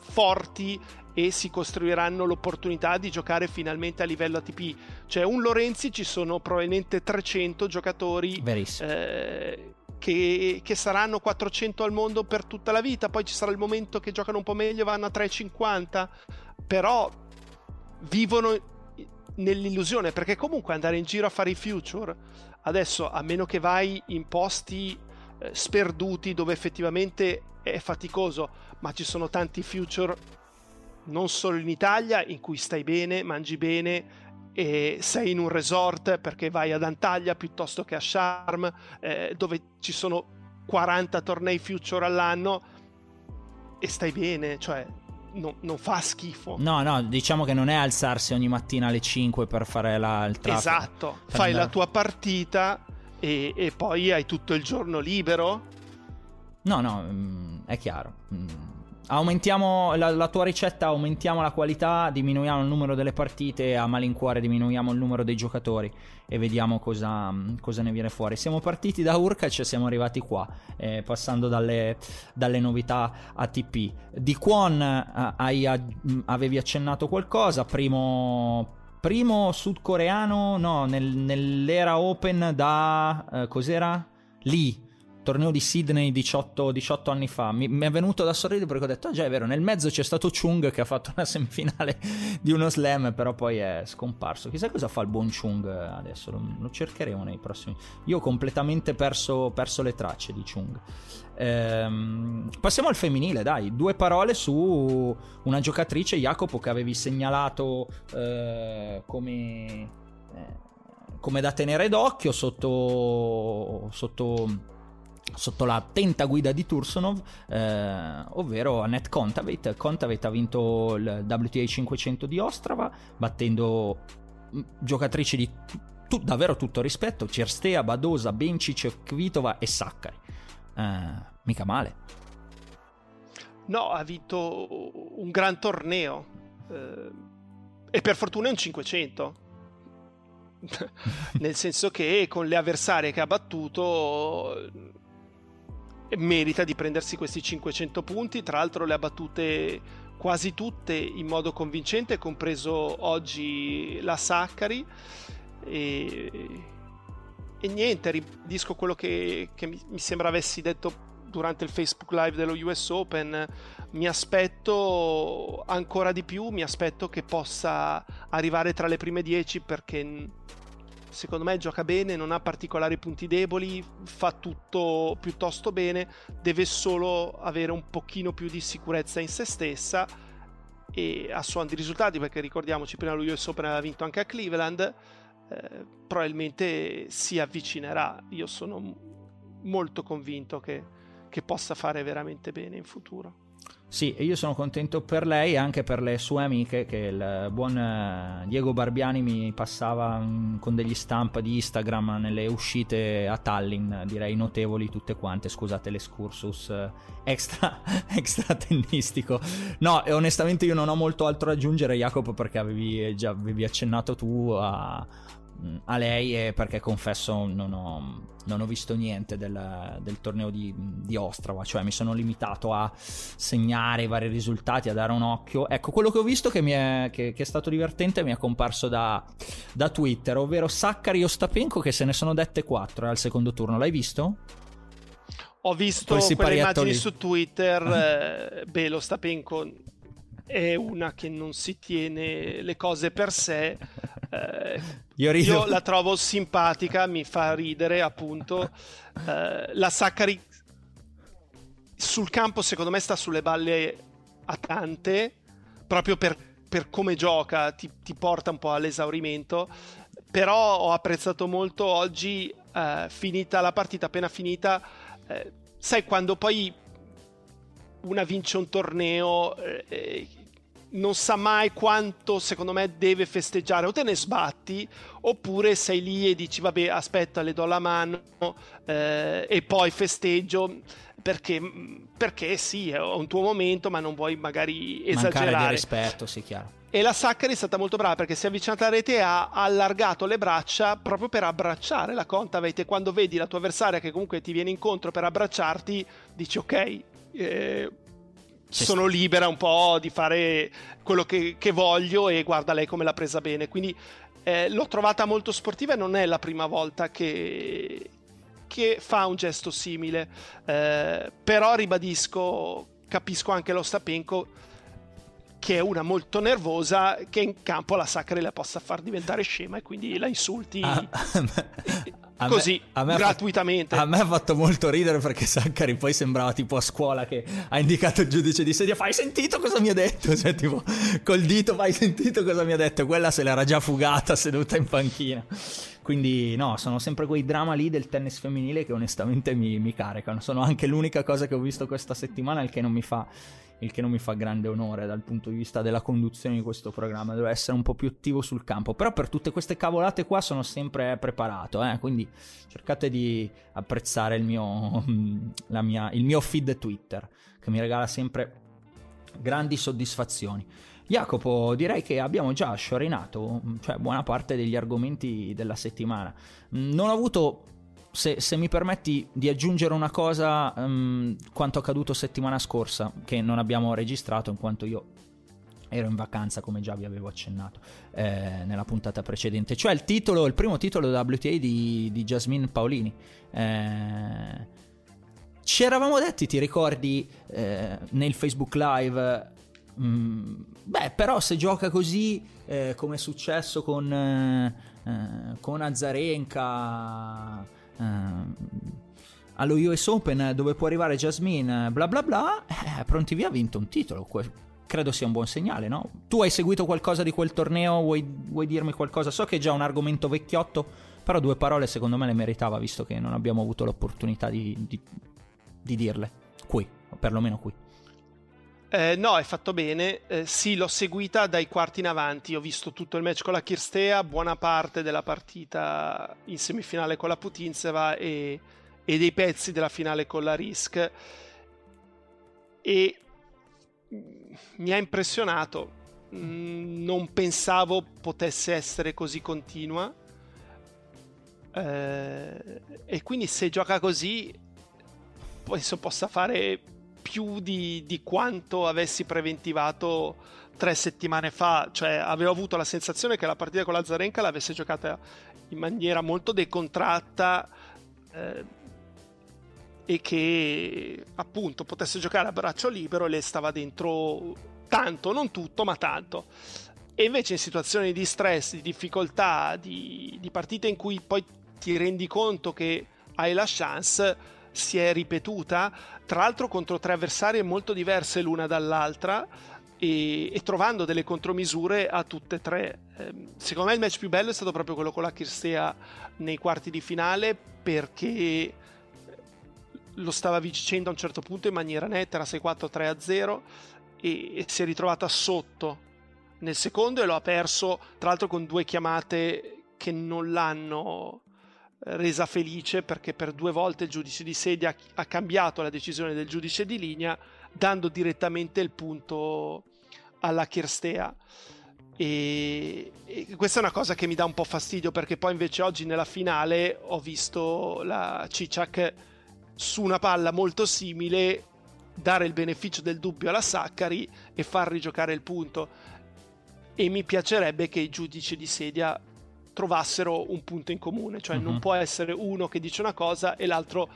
forti e si costruiranno l'opportunità di giocare finalmente a livello ATP. Cioè, un Lorenzi ci sono probabilmente 300 giocatori eh, che, che, saranno 400 al mondo per tutta la vita, poi ci sarà il momento che giocano un po' meglio vanno a 350, però vivono nell'illusione, perché comunque andare in giro a fare i future, adesso a meno che vai in posti eh, sperduti dove effettivamente è faticoso, ma ci sono tanti future non solo in Italia in cui stai bene, mangi bene, e sei in un resort perché vai ad Antalya piuttosto che a Sharm, eh, dove ci sono 40 tornei future all'anno e stai bene, cioè no, non fa schifo. No, no, diciamo che non è alzarsi ogni mattina alle 5 per fare la, il traffico. Esatto, fai andare. la tua partita e, e, poi hai tutto il giorno libero. No, no, mm, è chiaro. Mm Aumentiamo la, la, tua ricetta, aumentiamo la qualità, diminuiamo il numero delle partite, a malincuore diminuiamo il numero dei giocatori e vediamo cosa, cosa ne viene fuori. Siamo partiti da Urkac e siamo arrivati qua, eh, passando dalle, dalle, novità ATP. Di Kwon eh, hai, avevi accennato qualcosa, primo, primo sudcoreano no, nel, nell'era Open da... Eh, cos'era? Lì torneo di Sydney 18, 18 anni fa. Mi, mi, è venuto da sorridere perché ho detto: Ah, già è vero, nel mezzo c'è stato Chung che ha fatto una semifinale di uno slam, però poi è scomparso. Chissà cosa fa il buon Chung adesso, lo, lo cercheremo nei prossimi. Io ho completamente perso, perso le tracce di Chung. Ehm, passiamo al femminile, dai, due parole su una giocatrice, Jacopo, che avevi segnalato eh, come, eh, come da tenere d'occhio sotto. sotto sotto la attenta guida di Tursonov, eh, ovvero Annette Kontaveit. Kontaveit ha vinto il WTA 500 di Ostrava, battendo mm, giocatrici di tu, davvero tutto rispetto, Cirstea, Badosa, Bencic, Kvitova e Saccari. Eh, mica male. No, ha vinto un gran torneo. Eh, e per fortuna è un 500. Nel senso che con le avversarie che ha battuto merita di prendersi questi 500 punti, tra l'altro le ha battute quasi tutte in modo convincente, compreso oggi la Saccari. E, e niente, ribadisco quello che, che mi, sembra avessi detto durante il Facebook Live dello US Open. Mi aspetto ancora di più, mi aspetto che possa arrivare tra le prime 10 perché secondo me gioca bene, non ha particolari punti deboli, fa tutto piuttosto bene, deve solo avere un pochino più di sicurezza in se stessa e a suon di risultati, perché ricordiamoci prima lui US Open aveva vinto anche a Cleveland, eh, probabilmente si avvicinerà. Io sono molto convinto che, che possa fare veramente bene in futuro. Sì, e io sono contento per lei e anche per le sue amiche che il buon eh, Diego Barbiani mi passava mm, con degli stamp di Instagram nelle uscite a Tallinn, direi notevoli tutte quante, scusate l'escursus eh, extra, extra tennistico. No, e onestamente io non ho molto altro da aggiungere Jacopo perché avevi già avevi accennato tu a a lei perché confesso non ho, non ho visto niente del, del torneo di, di, Ostrava, cioè mi sono limitato a segnare i vari risultati, a dare un occhio. Ecco, quello che ho visto che, è, che, che è stato divertente mi è comparso da, da Twitter, ovvero Saccari e Ostapenko che se ne sono dette quattro al secondo turno, l'hai visto? Ho visto quelle immagini su Twitter, eh, beh, lo Stapenko è una che non si tiene le cose per sé. Eh, io, io, la trovo simpatica, mi fa ridere appunto. Eh, la Saccari sul campo secondo me sta sulle balle a tante, proprio per, per come gioca, ti, ti, porta un po' all'esaurimento. Però ho apprezzato molto oggi, eh, finita la partita, appena finita eh, sai quando poi una vince un torneo eh, non sa mai quanto secondo me deve festeggiare. O te ne sbatti oppure sei lì e dici vabbè aspetta le do la mano eh, e poi festeggio. Perché, perché sì è un tuo momento ma non vuoi magari esagerare Mancare di rispetto sì chiaro. E la Saccari è stata molto brava perché si è avvicinata alla rete e ha allargato le braccia proprio per abbracciare la Contaveit. Quando vedi la tua avversaria che comunque ti viene incontro per abbracciarti, dici ok, eh, sono libera un po' di fare quello che, che, voglio e guarda lei come l'ha presa bene. Quindi eh, l'ho trovata molto sportiva e non è la prima volta che, che fa un gesto simile. Eh, però ribadisco, capisco anche lo Stapenko che è una molto nervosa che in campo la Sacre la possa far diventare scema e quindi la insulti ah, a così me, a me gratuitamente. a me ha fatto molto ridere perché Saccari poi sembrava tipo a scuola che ha indicato il giudice di sedia fai sentito cosa mi ha detto cioè tipo col dito fai sentito cosa mi ha detto quella se l'era già fugata seduta in panchina quindi no, sono sempre quei drama lì del tennis femminile che onestamente mi, mi caricano. Sono anche l'unica cosa che ho visto questa settimana, il che non mi fa il che non mi fa grande onore dal punto di vista della conduzione di questo programma, devo essere un po' più attivo sul campo, però per tutte queste cavolate qua sono sempre preparato, eh? quindi cercate di apprezzare il mio, mia, il mio feed Twitter, che mi regala sempre grandi soddisfazioni. Jacopo, direi che abbiamo già sciorinato cioè, buona parte degli argomenti della settimana. Non ho avuto se, se, mi permetti di aggiungere una cosa, um, quanto accaduto settimana scorsa, che non abbiamo registrato in quanto io ero in vacanza, come già vi avevo accennato eh, nella puntata precedente, cioè il titolo, il primo titolo WTA di, di Jasmine Paolini. Eh, ci eravamo detti, ti ricordi, eh, nel Facebook Live, mh, mm, beh, però se gioca così, eh, come è successo con, eh, eh, con Azarenka uh, allo US Open dove può arrivare Jasmine, bla bla bla, eh, pronti via ha vinto un titolo. Credo sia un buon segnale, no? Tu hai seguito qualcosa di quel torneo? Vuoi, vuoi dirmi qualcosa? So che è già un argomento vecchiotto, però due parole secondo me le meritava, visto che non abbiamo avuto l'opportunità di, di, di dirle qui, o perlomeno qui. Eh, no, hai fatto bene. Eh, sì, l'ho seguita dai quarti in avanti. Ho visto tutto il match con la Kirstea, buona parte della partita in semifinale con la Putinzeva e, e dei pezzi della finale con la Risk. E mi ha impressionato. Mm, non pensavo potesse essere così continua. Eh, e quindi se gioca così, penso possa fare più di, di quanto avessi preventivato tre settimane fa. Cioè, avevo avuto la sensazione che la partita con la Zarenka l'avesse giocata in maniera molto decontratta. Eh, e che appunto potesse giocare a braccio libero e le stava dentro tanto, non tutto, ma tanto. E invece in situazioni di stress, di difficoltà, di, di partite in cui poi ti rendi conto che hai la chance, si è ripetuta, tra l'altro contro tre avversarie molto diverse l'una dall'altra e, e trovando delle contromisure a tutte e tre. Eh, secondo me il match più bello è stato proprio quello con la Kirstea nei quarti di finale perché lo stava vincendo a un certo punto in maniera netta, era 6-4, 3-0 e, e si è ritrovata sotto nel secondo e lo ha perso tra l'altro con due chiamate che non l'hanno resa felice perché per due volte il giudice di sedia ha cambiato la decisione del giudice di linea dando direttamente il punto alla Kirstea. E, e, questa è una cosa che mi dà un po' fastidio perché poi invece oggi nella finale ho visto la Cicciac su una palla molto simile dare il beneficio del dubbio alla Saccari e far rigiocare il punto e mi piacerebbe che i giudici di sedia trovassero un punto in comune, cioè uh-huh. non mhm. può essere uno che dice una cosa e l'altro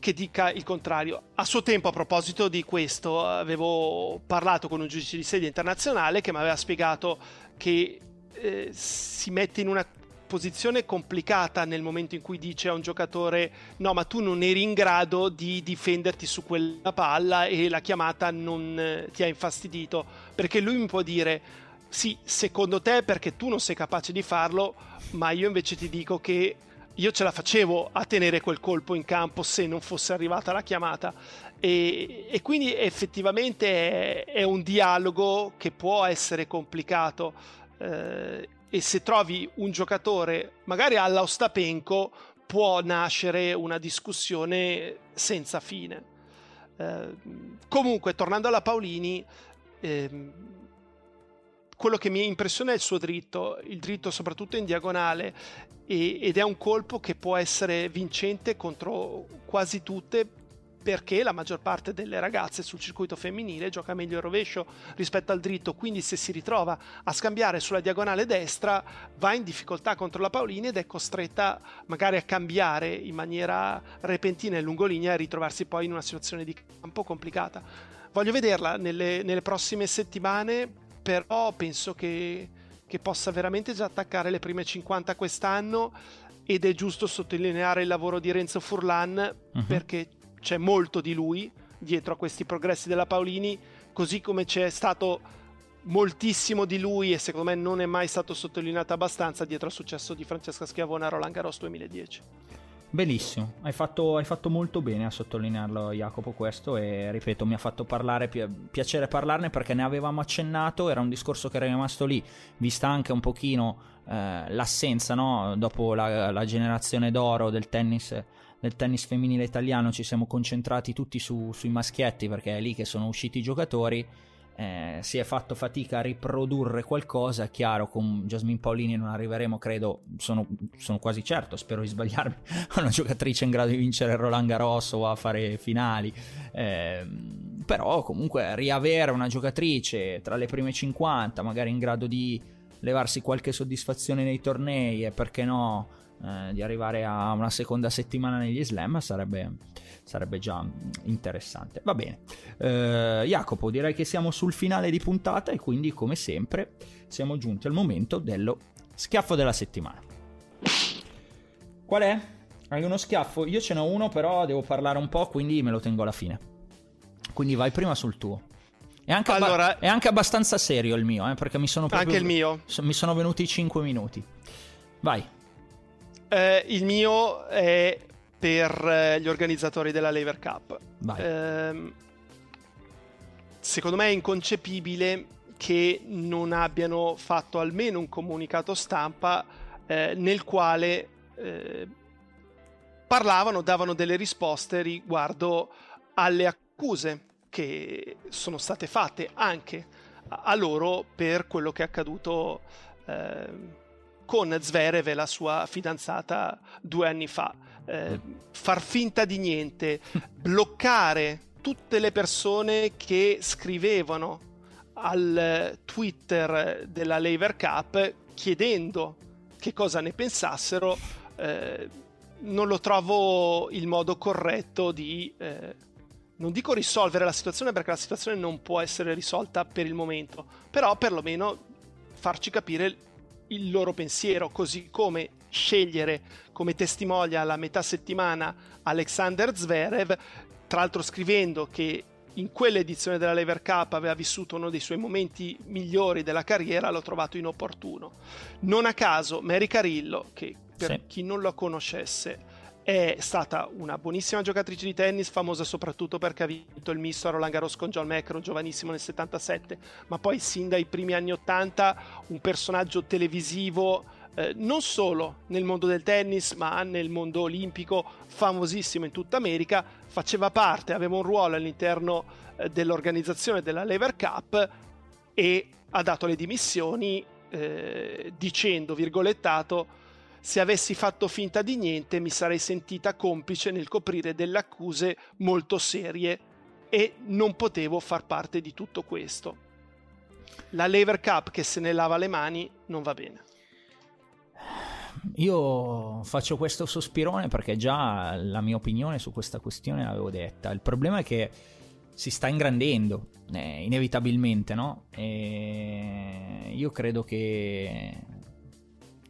che dica il contrario. A suo tempo, a proposito di questo, avevo parlato con un giudice di sedia internazionale che mi aveva spiegato che eh, si mette in una posizione complicata nel momento in cui dice a un giocatore no ma tu non eri in grado di difenderti su quella palla e la chiamata non eh, ti ha infastidito perché lui mi può dire sì secondo te perché tu non sei capace di farlo ma io invece ti dico che io ce la facevo a tenere quel colpo in campo se non fosse arrivata la chiamata. E, e quindi effettivamente è, è, un dialogo che può essere complicato. Eh, e se trovi un giocatore magari alla Ostapenko può nascere una discussione senza fine. Eh, comunque tornando alla Paolini eh, quello che mi impressiona è il suo dritto, il dritto soprattutto in diagonale e, ed è un colpo che può essere vincente contro quasi tutte perché la maggior parte delle ragazze sul circuito femminile gioca meglio il rovescio rispetto al dritto, quindi se si ritrova a scambiare sulla diagonale destra va in difficoltà contro la Paolini ed è costretta magari a cambiare in maniera repentina e lungolinea e ritrovarsi poi in una situazione di campo complicata. Voglio vederla nelle, nelle prossime settimane però penso che, che possa veramente già attaccare le prime 50 quest'anno ed è giusto sottolineare il lavoro di Renzo Furlan uh-huh. perché c'è molto di lui dietro a questi progressi della Paolini, così come c'è stato moltissimo di lui e secondo me non è mai stato sottolineato abbastanza dietro al successo di Francesca Schiavone a Roland Garros 2010. Benissimo, hai fatto, hai fatto, molto bene a sottolinearlo Jacopo questo e ripeto mi ha fatto parlare, pi- piacere parlarne perché ne avevamo accennato, era un discorso che era rimasto lì, vista anche un pochino eh, l'assenza no? dopo la, la, generazione d'oro del tennis, del tennis femminile italiano ci siamo concentrati tutti su, sui maschietti perché è lì che sono usciti i giocatori eh, si è fatto fatica a riprodurre qualcosa, chiaro, con Jasmine Paolini non arriveremo, credo, sono, sono, quasi certo, spero di sbagliarmi, a una giocatrice in grado di vincere Roland Garros o a fare finali, eh, però comunque riavere una giocatrice tra le prime 50, magari in grado di levarsi qualche soddisfazione nei tornei e perché no eh, di arrivare a una seconda settimana negli slam sarebbe, sarebbe già interessante. Va bene, eh, Jacopo, direi che siamo sul finale di puntata e quindi come sempre siamo giunti al momento dello schiaffo della settimana. Qual è? Hai uno schiaffo? Io ce n'ho uno, però devo parlare un po', quindi me lo tengo alla fine. Quindi vai prima sul tuo. È anche, allora, abba- è anche abbastanza serio il mio, eh, perché mi sono proprio... Anche il mio. mi sono venuti 5 minuti. Vai. Eh, il mio è per eh, gli organizzatori della Lever Cup. Eh, secondo me è inconcepibile che non abbiano fatto almeno un comunicato stampa eh, nel quale eh, parlavano, davano delle risposte riguardo alle accuse che sono state fatte anche a loro per quello che è accaduto eh, con Zverev e la sua fidanzata due anni fa. Eh, far finta di niente, bloccare tutte le persone che scrivevano al Twitter della Lever Cup chiedendo che cosa ne pensassero, eh, non lo trovo il modo corretto di, eh, non dico risolvere la situazione perché la situazione non può essere risolta per il momento, però perlomeno farci capire il loro pensiero, così come scegliere come testimonial a metà settimana Alexander Zverev, tra l'altro scrivendo che in quell'edizione della Lever Cup aveva vissuto uno dei suoi momenti migliori della carriera, l'ho trovato inopportuno. Non a caso Mary Carillo, che per sì. chi non lo conoscesse è stata una buonissima giocatrice di tennis, famosa soprattutto perché ha vinto il misto a Roland Garros con John McEnroe, giovanissimo nel 77, ma poi sin dai primi anni 80 un personaggio televisivo eh, non solo nel mondo del tennis, ma nel mondo olimpico, famosissimo in tutta America, faceva parte, aveva un ruolo all'interno eh, dell'organizzazione della Lever Cup e ha dato le dimissioni eh, dicendo, virgolettato, se avessi fatto finta di niente mi sarei sentita complice nel coprire delle accuse molto serie e non potevo far parte di tutto questo. La Lever Cup che se ne lava le mani non va bene. Io faccio questo sospirone perché già la mia opinione su questa questione l'avevo detta. Il problema è che si sta ingrandendo, eh, inevitabilmente, no? E io credo che...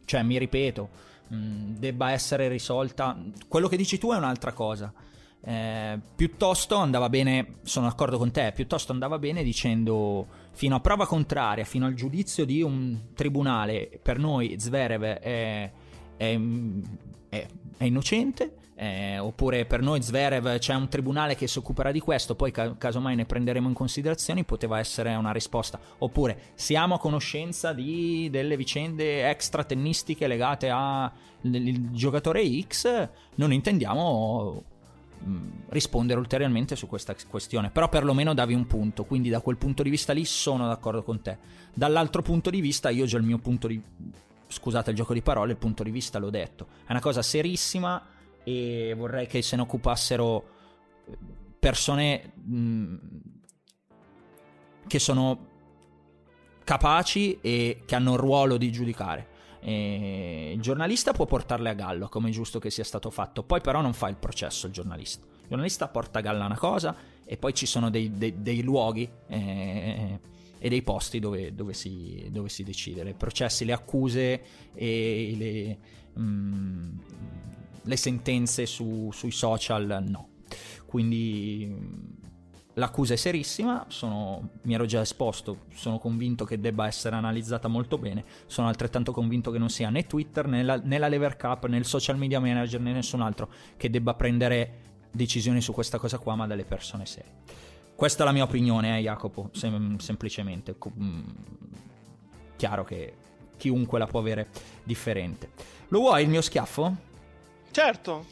Cioè, mi ripeto, mm, debba essere risolta... Quello che dici tu è un'altra cosa. Eh, piuttosto andava bene, sono d'accordo con te, piuttosto andava bene dicendo fino a prova contraria, fino al giudizio di un tribunale, per noi Zverev è, è, è, è innocente, eh, oppure per noi Zverev c'è un tribunale che si occuperà di questo, poi ca- casomai ne prenderemo in considerazione, poteva essere una risposta. Oppure siamo a conoscenza di, delle vicende extra tennistiche legate al giocatore X, non intendiamo mm, rispondere ulteriormente su questa questione, però perlomeno davi un punto, quindi da quel punto di vista lì sono d'accordo con te. Dall'altro punto di vista io già il mio punto di scusate il gioco di parole, il punto di vista l'ho detto. È una cosa serissima e vorrei che se ne occupassero persone mh, mm, che sono capaci e che hanno il ruolo di giudicare. E il giornalista può portarle a gallo, come è giusto che sia stato fatto, poi però non fa il processo il giornalista. Il giornalista porta a galla una cosa e poi ci sono dei, dei, dei luoghi eh, e dei posti dove, dove, si, dove, si, decide. Le processi, le accuse e le... Mm, le sentenze su, sui social no. Quindi l'accusa è serissima, sono, mi ero già esposto, sono convinto che debba essere analizzata molto bene, sono altrettanto convinto che non sia né Twitter né la, né la Lever Cup né il social media manager né nessun altro che debba prendere decisioni su questa cosa qua, ma dalle persone serie. Questa è la mia opinione, eh, Jacopo, sem- semplicemente. Mm, chiaro che chiunque la può avere differente. Lo vuoi il mio schiaffo? Certo.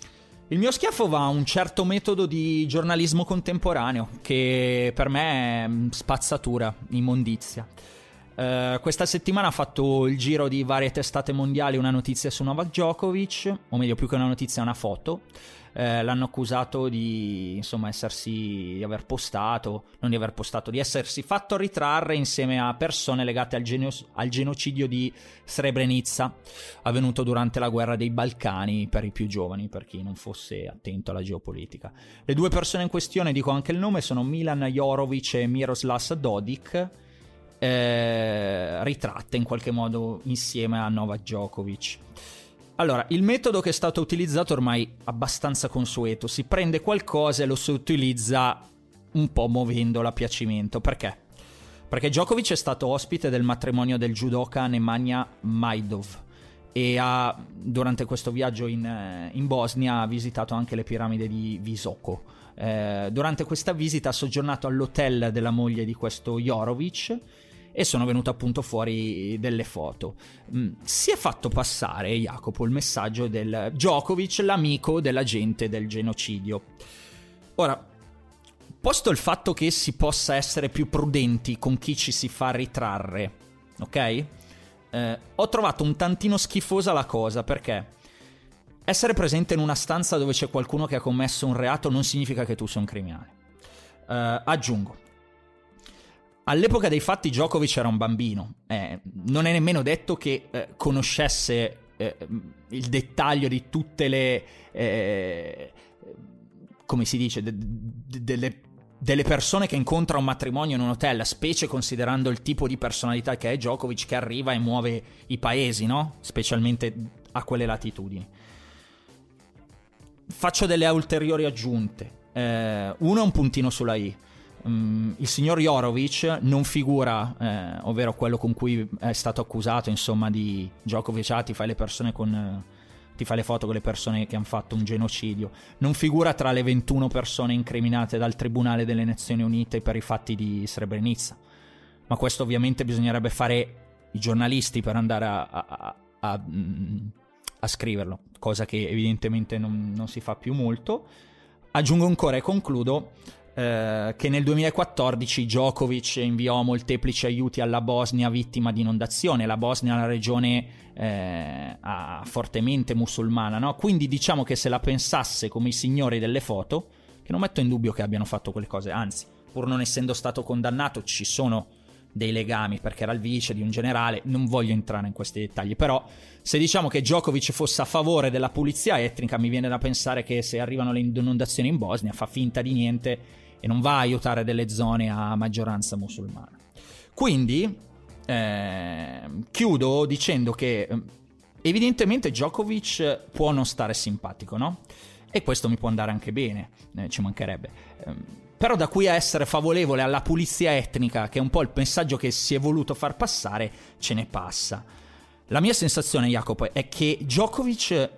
Il mio schiaffo va a un certo metodo di giornalismo contemporaneo che per me è mm, spazzatura, immondizia. Uh, questa settimana ha fatto il giro di varie testate mondiali una notizia su Novak Djokovic, o meglio più che una notizia una foto, eh, l'hanno accusato di insomma essersi di aver postato, non di aver postato, di essersi fatto ritrarre insieme a persone legate al, geno- al genocidio di Srebrenica, avvenuto durante la guerra dei Balcani per i più giovani, per chi non fosse attento alla geopolitica. Le due persone in questione, dico anche il nome, sono Milan Jorovic e Miroslav Dodik. Eh, ritratte in qualche modo insieme a Novak Djokovic. Allora, il metodo che è stato utilizzato ormai è abbastanza consueto, si prende qualcosa e lo si utilizza un po' muovendolo a piacimento. Perché? Perché Djokovic è stato ospite del matrimonio del judoka Nemanja Majdov e ha, durante questo viaggio in, eh, in, Bosnia ha visitato anche le piramidi di Visoko. Eh, durante questa visita ha soggiornato all'hotel della moglie di questo Jorovic e sono venute appunto fuori delle foto. Mm, si è fatto passare, Jacopo, il messaggio del Djokovic, l'amico della gente del genocidio. Ora, posto il fatto che si possa essere più prudenti con chi ci si fa ritrarre, ok? Eh, ho trovato un tantino schifosa la cosa perché essere presente in una stanza dove c'è qualcuno che ha commesso un reato non significa che tu sia un criminale. Eh, aggiungo, All'epoca dei fatti Djokovic era un bambino, eh, non è nemmeno detto che eh, conoscesse eh, il dettaglio di tutte le... Eh, come si dice, de- de- delle, delle persone che incontra un matrimonio in un hotel, specie considerando il tipo di personalità che è Djokovic che arriva e muove i paesi, no? Specialmente a quelle latitudini. Faccio delle ulteriori aggiunte. Eh, uno è un puntino sulla I um, il signor Jorovic non figura, eh, ovvero quello con cui è stato accusato, insomma, di Djokovic, ah, ti fai le persone con... Eh, ti fai le foto con le persone che hanno fatto un genocidio. Non figura tra le 21 persone incriminate dal Tribunale delle Nazioni Unite per i fatti di Srebrenica. Ma questo ovviamente bisognerebbe fare i giornalisti per andare a, a, a, a, mm, scriverlo, cosa che evidentemente non, non, si fa più molto. Aggiungo ancora e concludo eh, che nel 2014 Djokovic inviò molteplici aiuti alla Bosnia vittima di inondazione. La Bosnia è una regione eh, fortemente musulmana, no? Quindi diciamo che se la pensasse come i signori delle foto, che non metto in dubbio che abbiano fatto quelle cose, anzi, pur non essendo stato condannato, ci sono dei legami perché era il vice di un generale, non voglio entrare in questi dettagli, però se diciamo che Djokovic fosse a favore della pulizia etnica, mi viene da pensare che se arrivano le inondazioni in Bosnia fa finta di niente e non va a aiutare delle zone a maggioranza musulmana. Quindi eh, chiudo dicendo che ehm, evidentemente Djokovic può non stare simpatico, no? E questo mi può andare anche bene, eh, ci mancherebbe. Eh, però da qui a essere favorevole alla pulizia etnica, che è un po' il messaggio che si è voluto far passare, ce ne passa. La mia sensazione, Jacopo, è che Djokovic,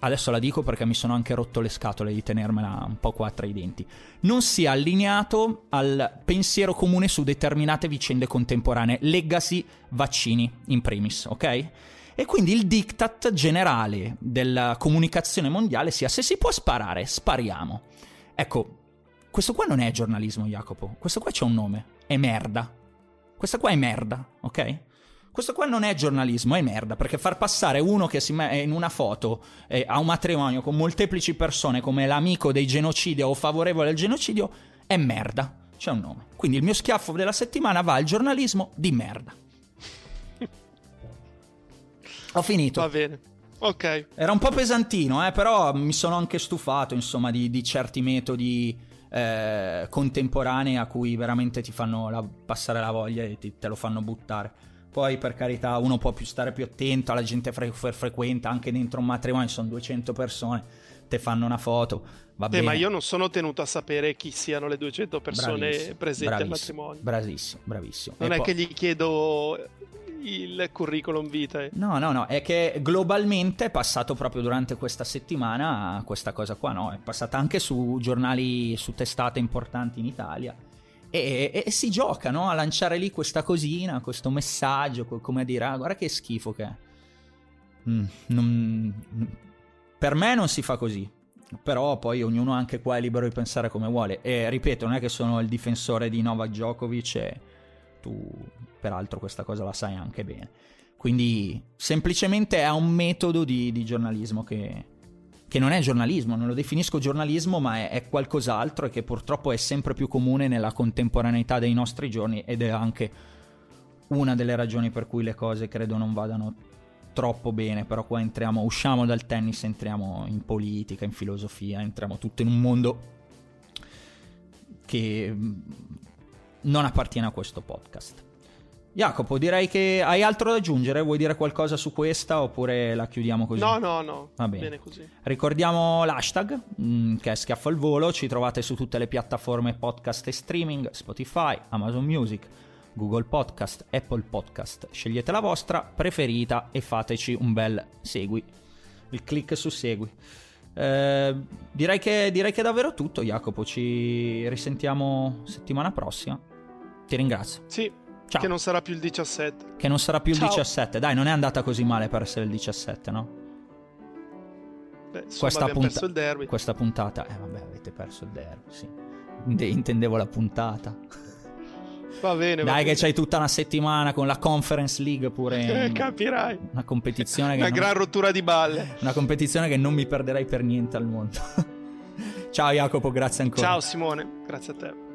adesso la dico perché mi sono anche rotto le scatole di tenermela un po' qua tra i denti, non sia allineato al pensiero comune su determinate vicende contemporanee, legacy vaccini in primis, ok? E quindi il diktat generale della comunicazione mondiale sia se si può sparare, spariamo. Ecco, questo qua non è giornalismo, Jacopo. Questo qua c'è un nome. È merda. Questa qua è merda, ok? Questo qua non è giornalismo, è merda, perché far passare uno che si mette in una foto eh, a un matrimonio con molteplici persone come l'amico dei genocidi o favorevole al genocidio è merda. C'è un nome. Quindi il mio schiaffo della settimana va al giornalismo di merda. Ho finito. Va bene. Ok. Era un po' pesantino, eh, però mi sono anche stufato, insomma, di, di certi metodi eh, contemporanee a cui veramente ti fanno la, passare la voglia e ti, te lo fanno buttare. Poi per carità uno può più stare più attento alla gente fre- fre- frequenta, anche dentro un matrimonio sono 200 persone, te fanno una foto, va eh, bene. ma io non sono tenuto a sapere chi siano le 200 persone bravissimo, presenti bravissimo, al matrimonio. Bravissimo, bravissimo. Non e è poi... che gli chiedo il curriculum vitae. No, no, no, è che globalmente è passato proprio durante questa settimana questa cosa qua, no? È passata anche su giornali, su testate importanti in Italia. E, e, e si gioca, no? A lanciare lì questa cosina, questo messaggio, come a dire, ah, guarda che schifo che è. Mm, non, per me non si fa così. Però poi ognuno anche qua è libero di pensare come vuole. E ripeto, non è che sono il difensore di Novak Djokovic e tu peraltro questa cosa la sai anche bene. Quindi semplicemente è un metodo di, di giornalismo che, che, non è giornalismo, non lo definisco giornalismo, ma è, è, qualcos'altro e che purtroppo è sempre più comune nella contemporaneità dei nostri giorni ed è anche una delle ragioni per cui le cose credo non vadano troppo bene, però qua entriamo, usciamo dal tennis, entriamo in politica, in filosofia, entriamo tutto in un mondo che non appartiene a questo podcast. Jacopo, direi che hai altro da aggiungere? Vuoi dire qualcosa su questa oppure la chiudiamo così? No, no, no. Va bene. bene così. Ricordiamo l'hashtag mh, mm, che è Schiaffo al Volo. Ci trovate su tutte le piattaforme podcast e streaming: Spotify, Amazon Music, Google Podcast, Apple Podcast. Scegliete la vostra preferita e fateci un bel segui. Il click su segui. Eh, direi, che, direi che è davvero tutto, Jacopo. Ci risentiamo settimana prossima. Ti ringrazio. Sì, Ciao. Che non sarà più il 17. Che non sarà più Ciao. il 17. Dai, non è andata così male per essere il 17, no? Beh, insomma, questa, punta- il derby. questa puntata. Eh, vabbè, avete perso il derby, sì. Intendevo la puntata. Va bene. Dai, va che bene. c'hai tutta una settimana con la Conference League pure. Eh, capirai. Una competizione che. una non... gran rottura di balle. Una competizione che non mi perderei per niente al mondo. Ciao Jacopo, grazie ancora. Ciao Simone, grazie a te.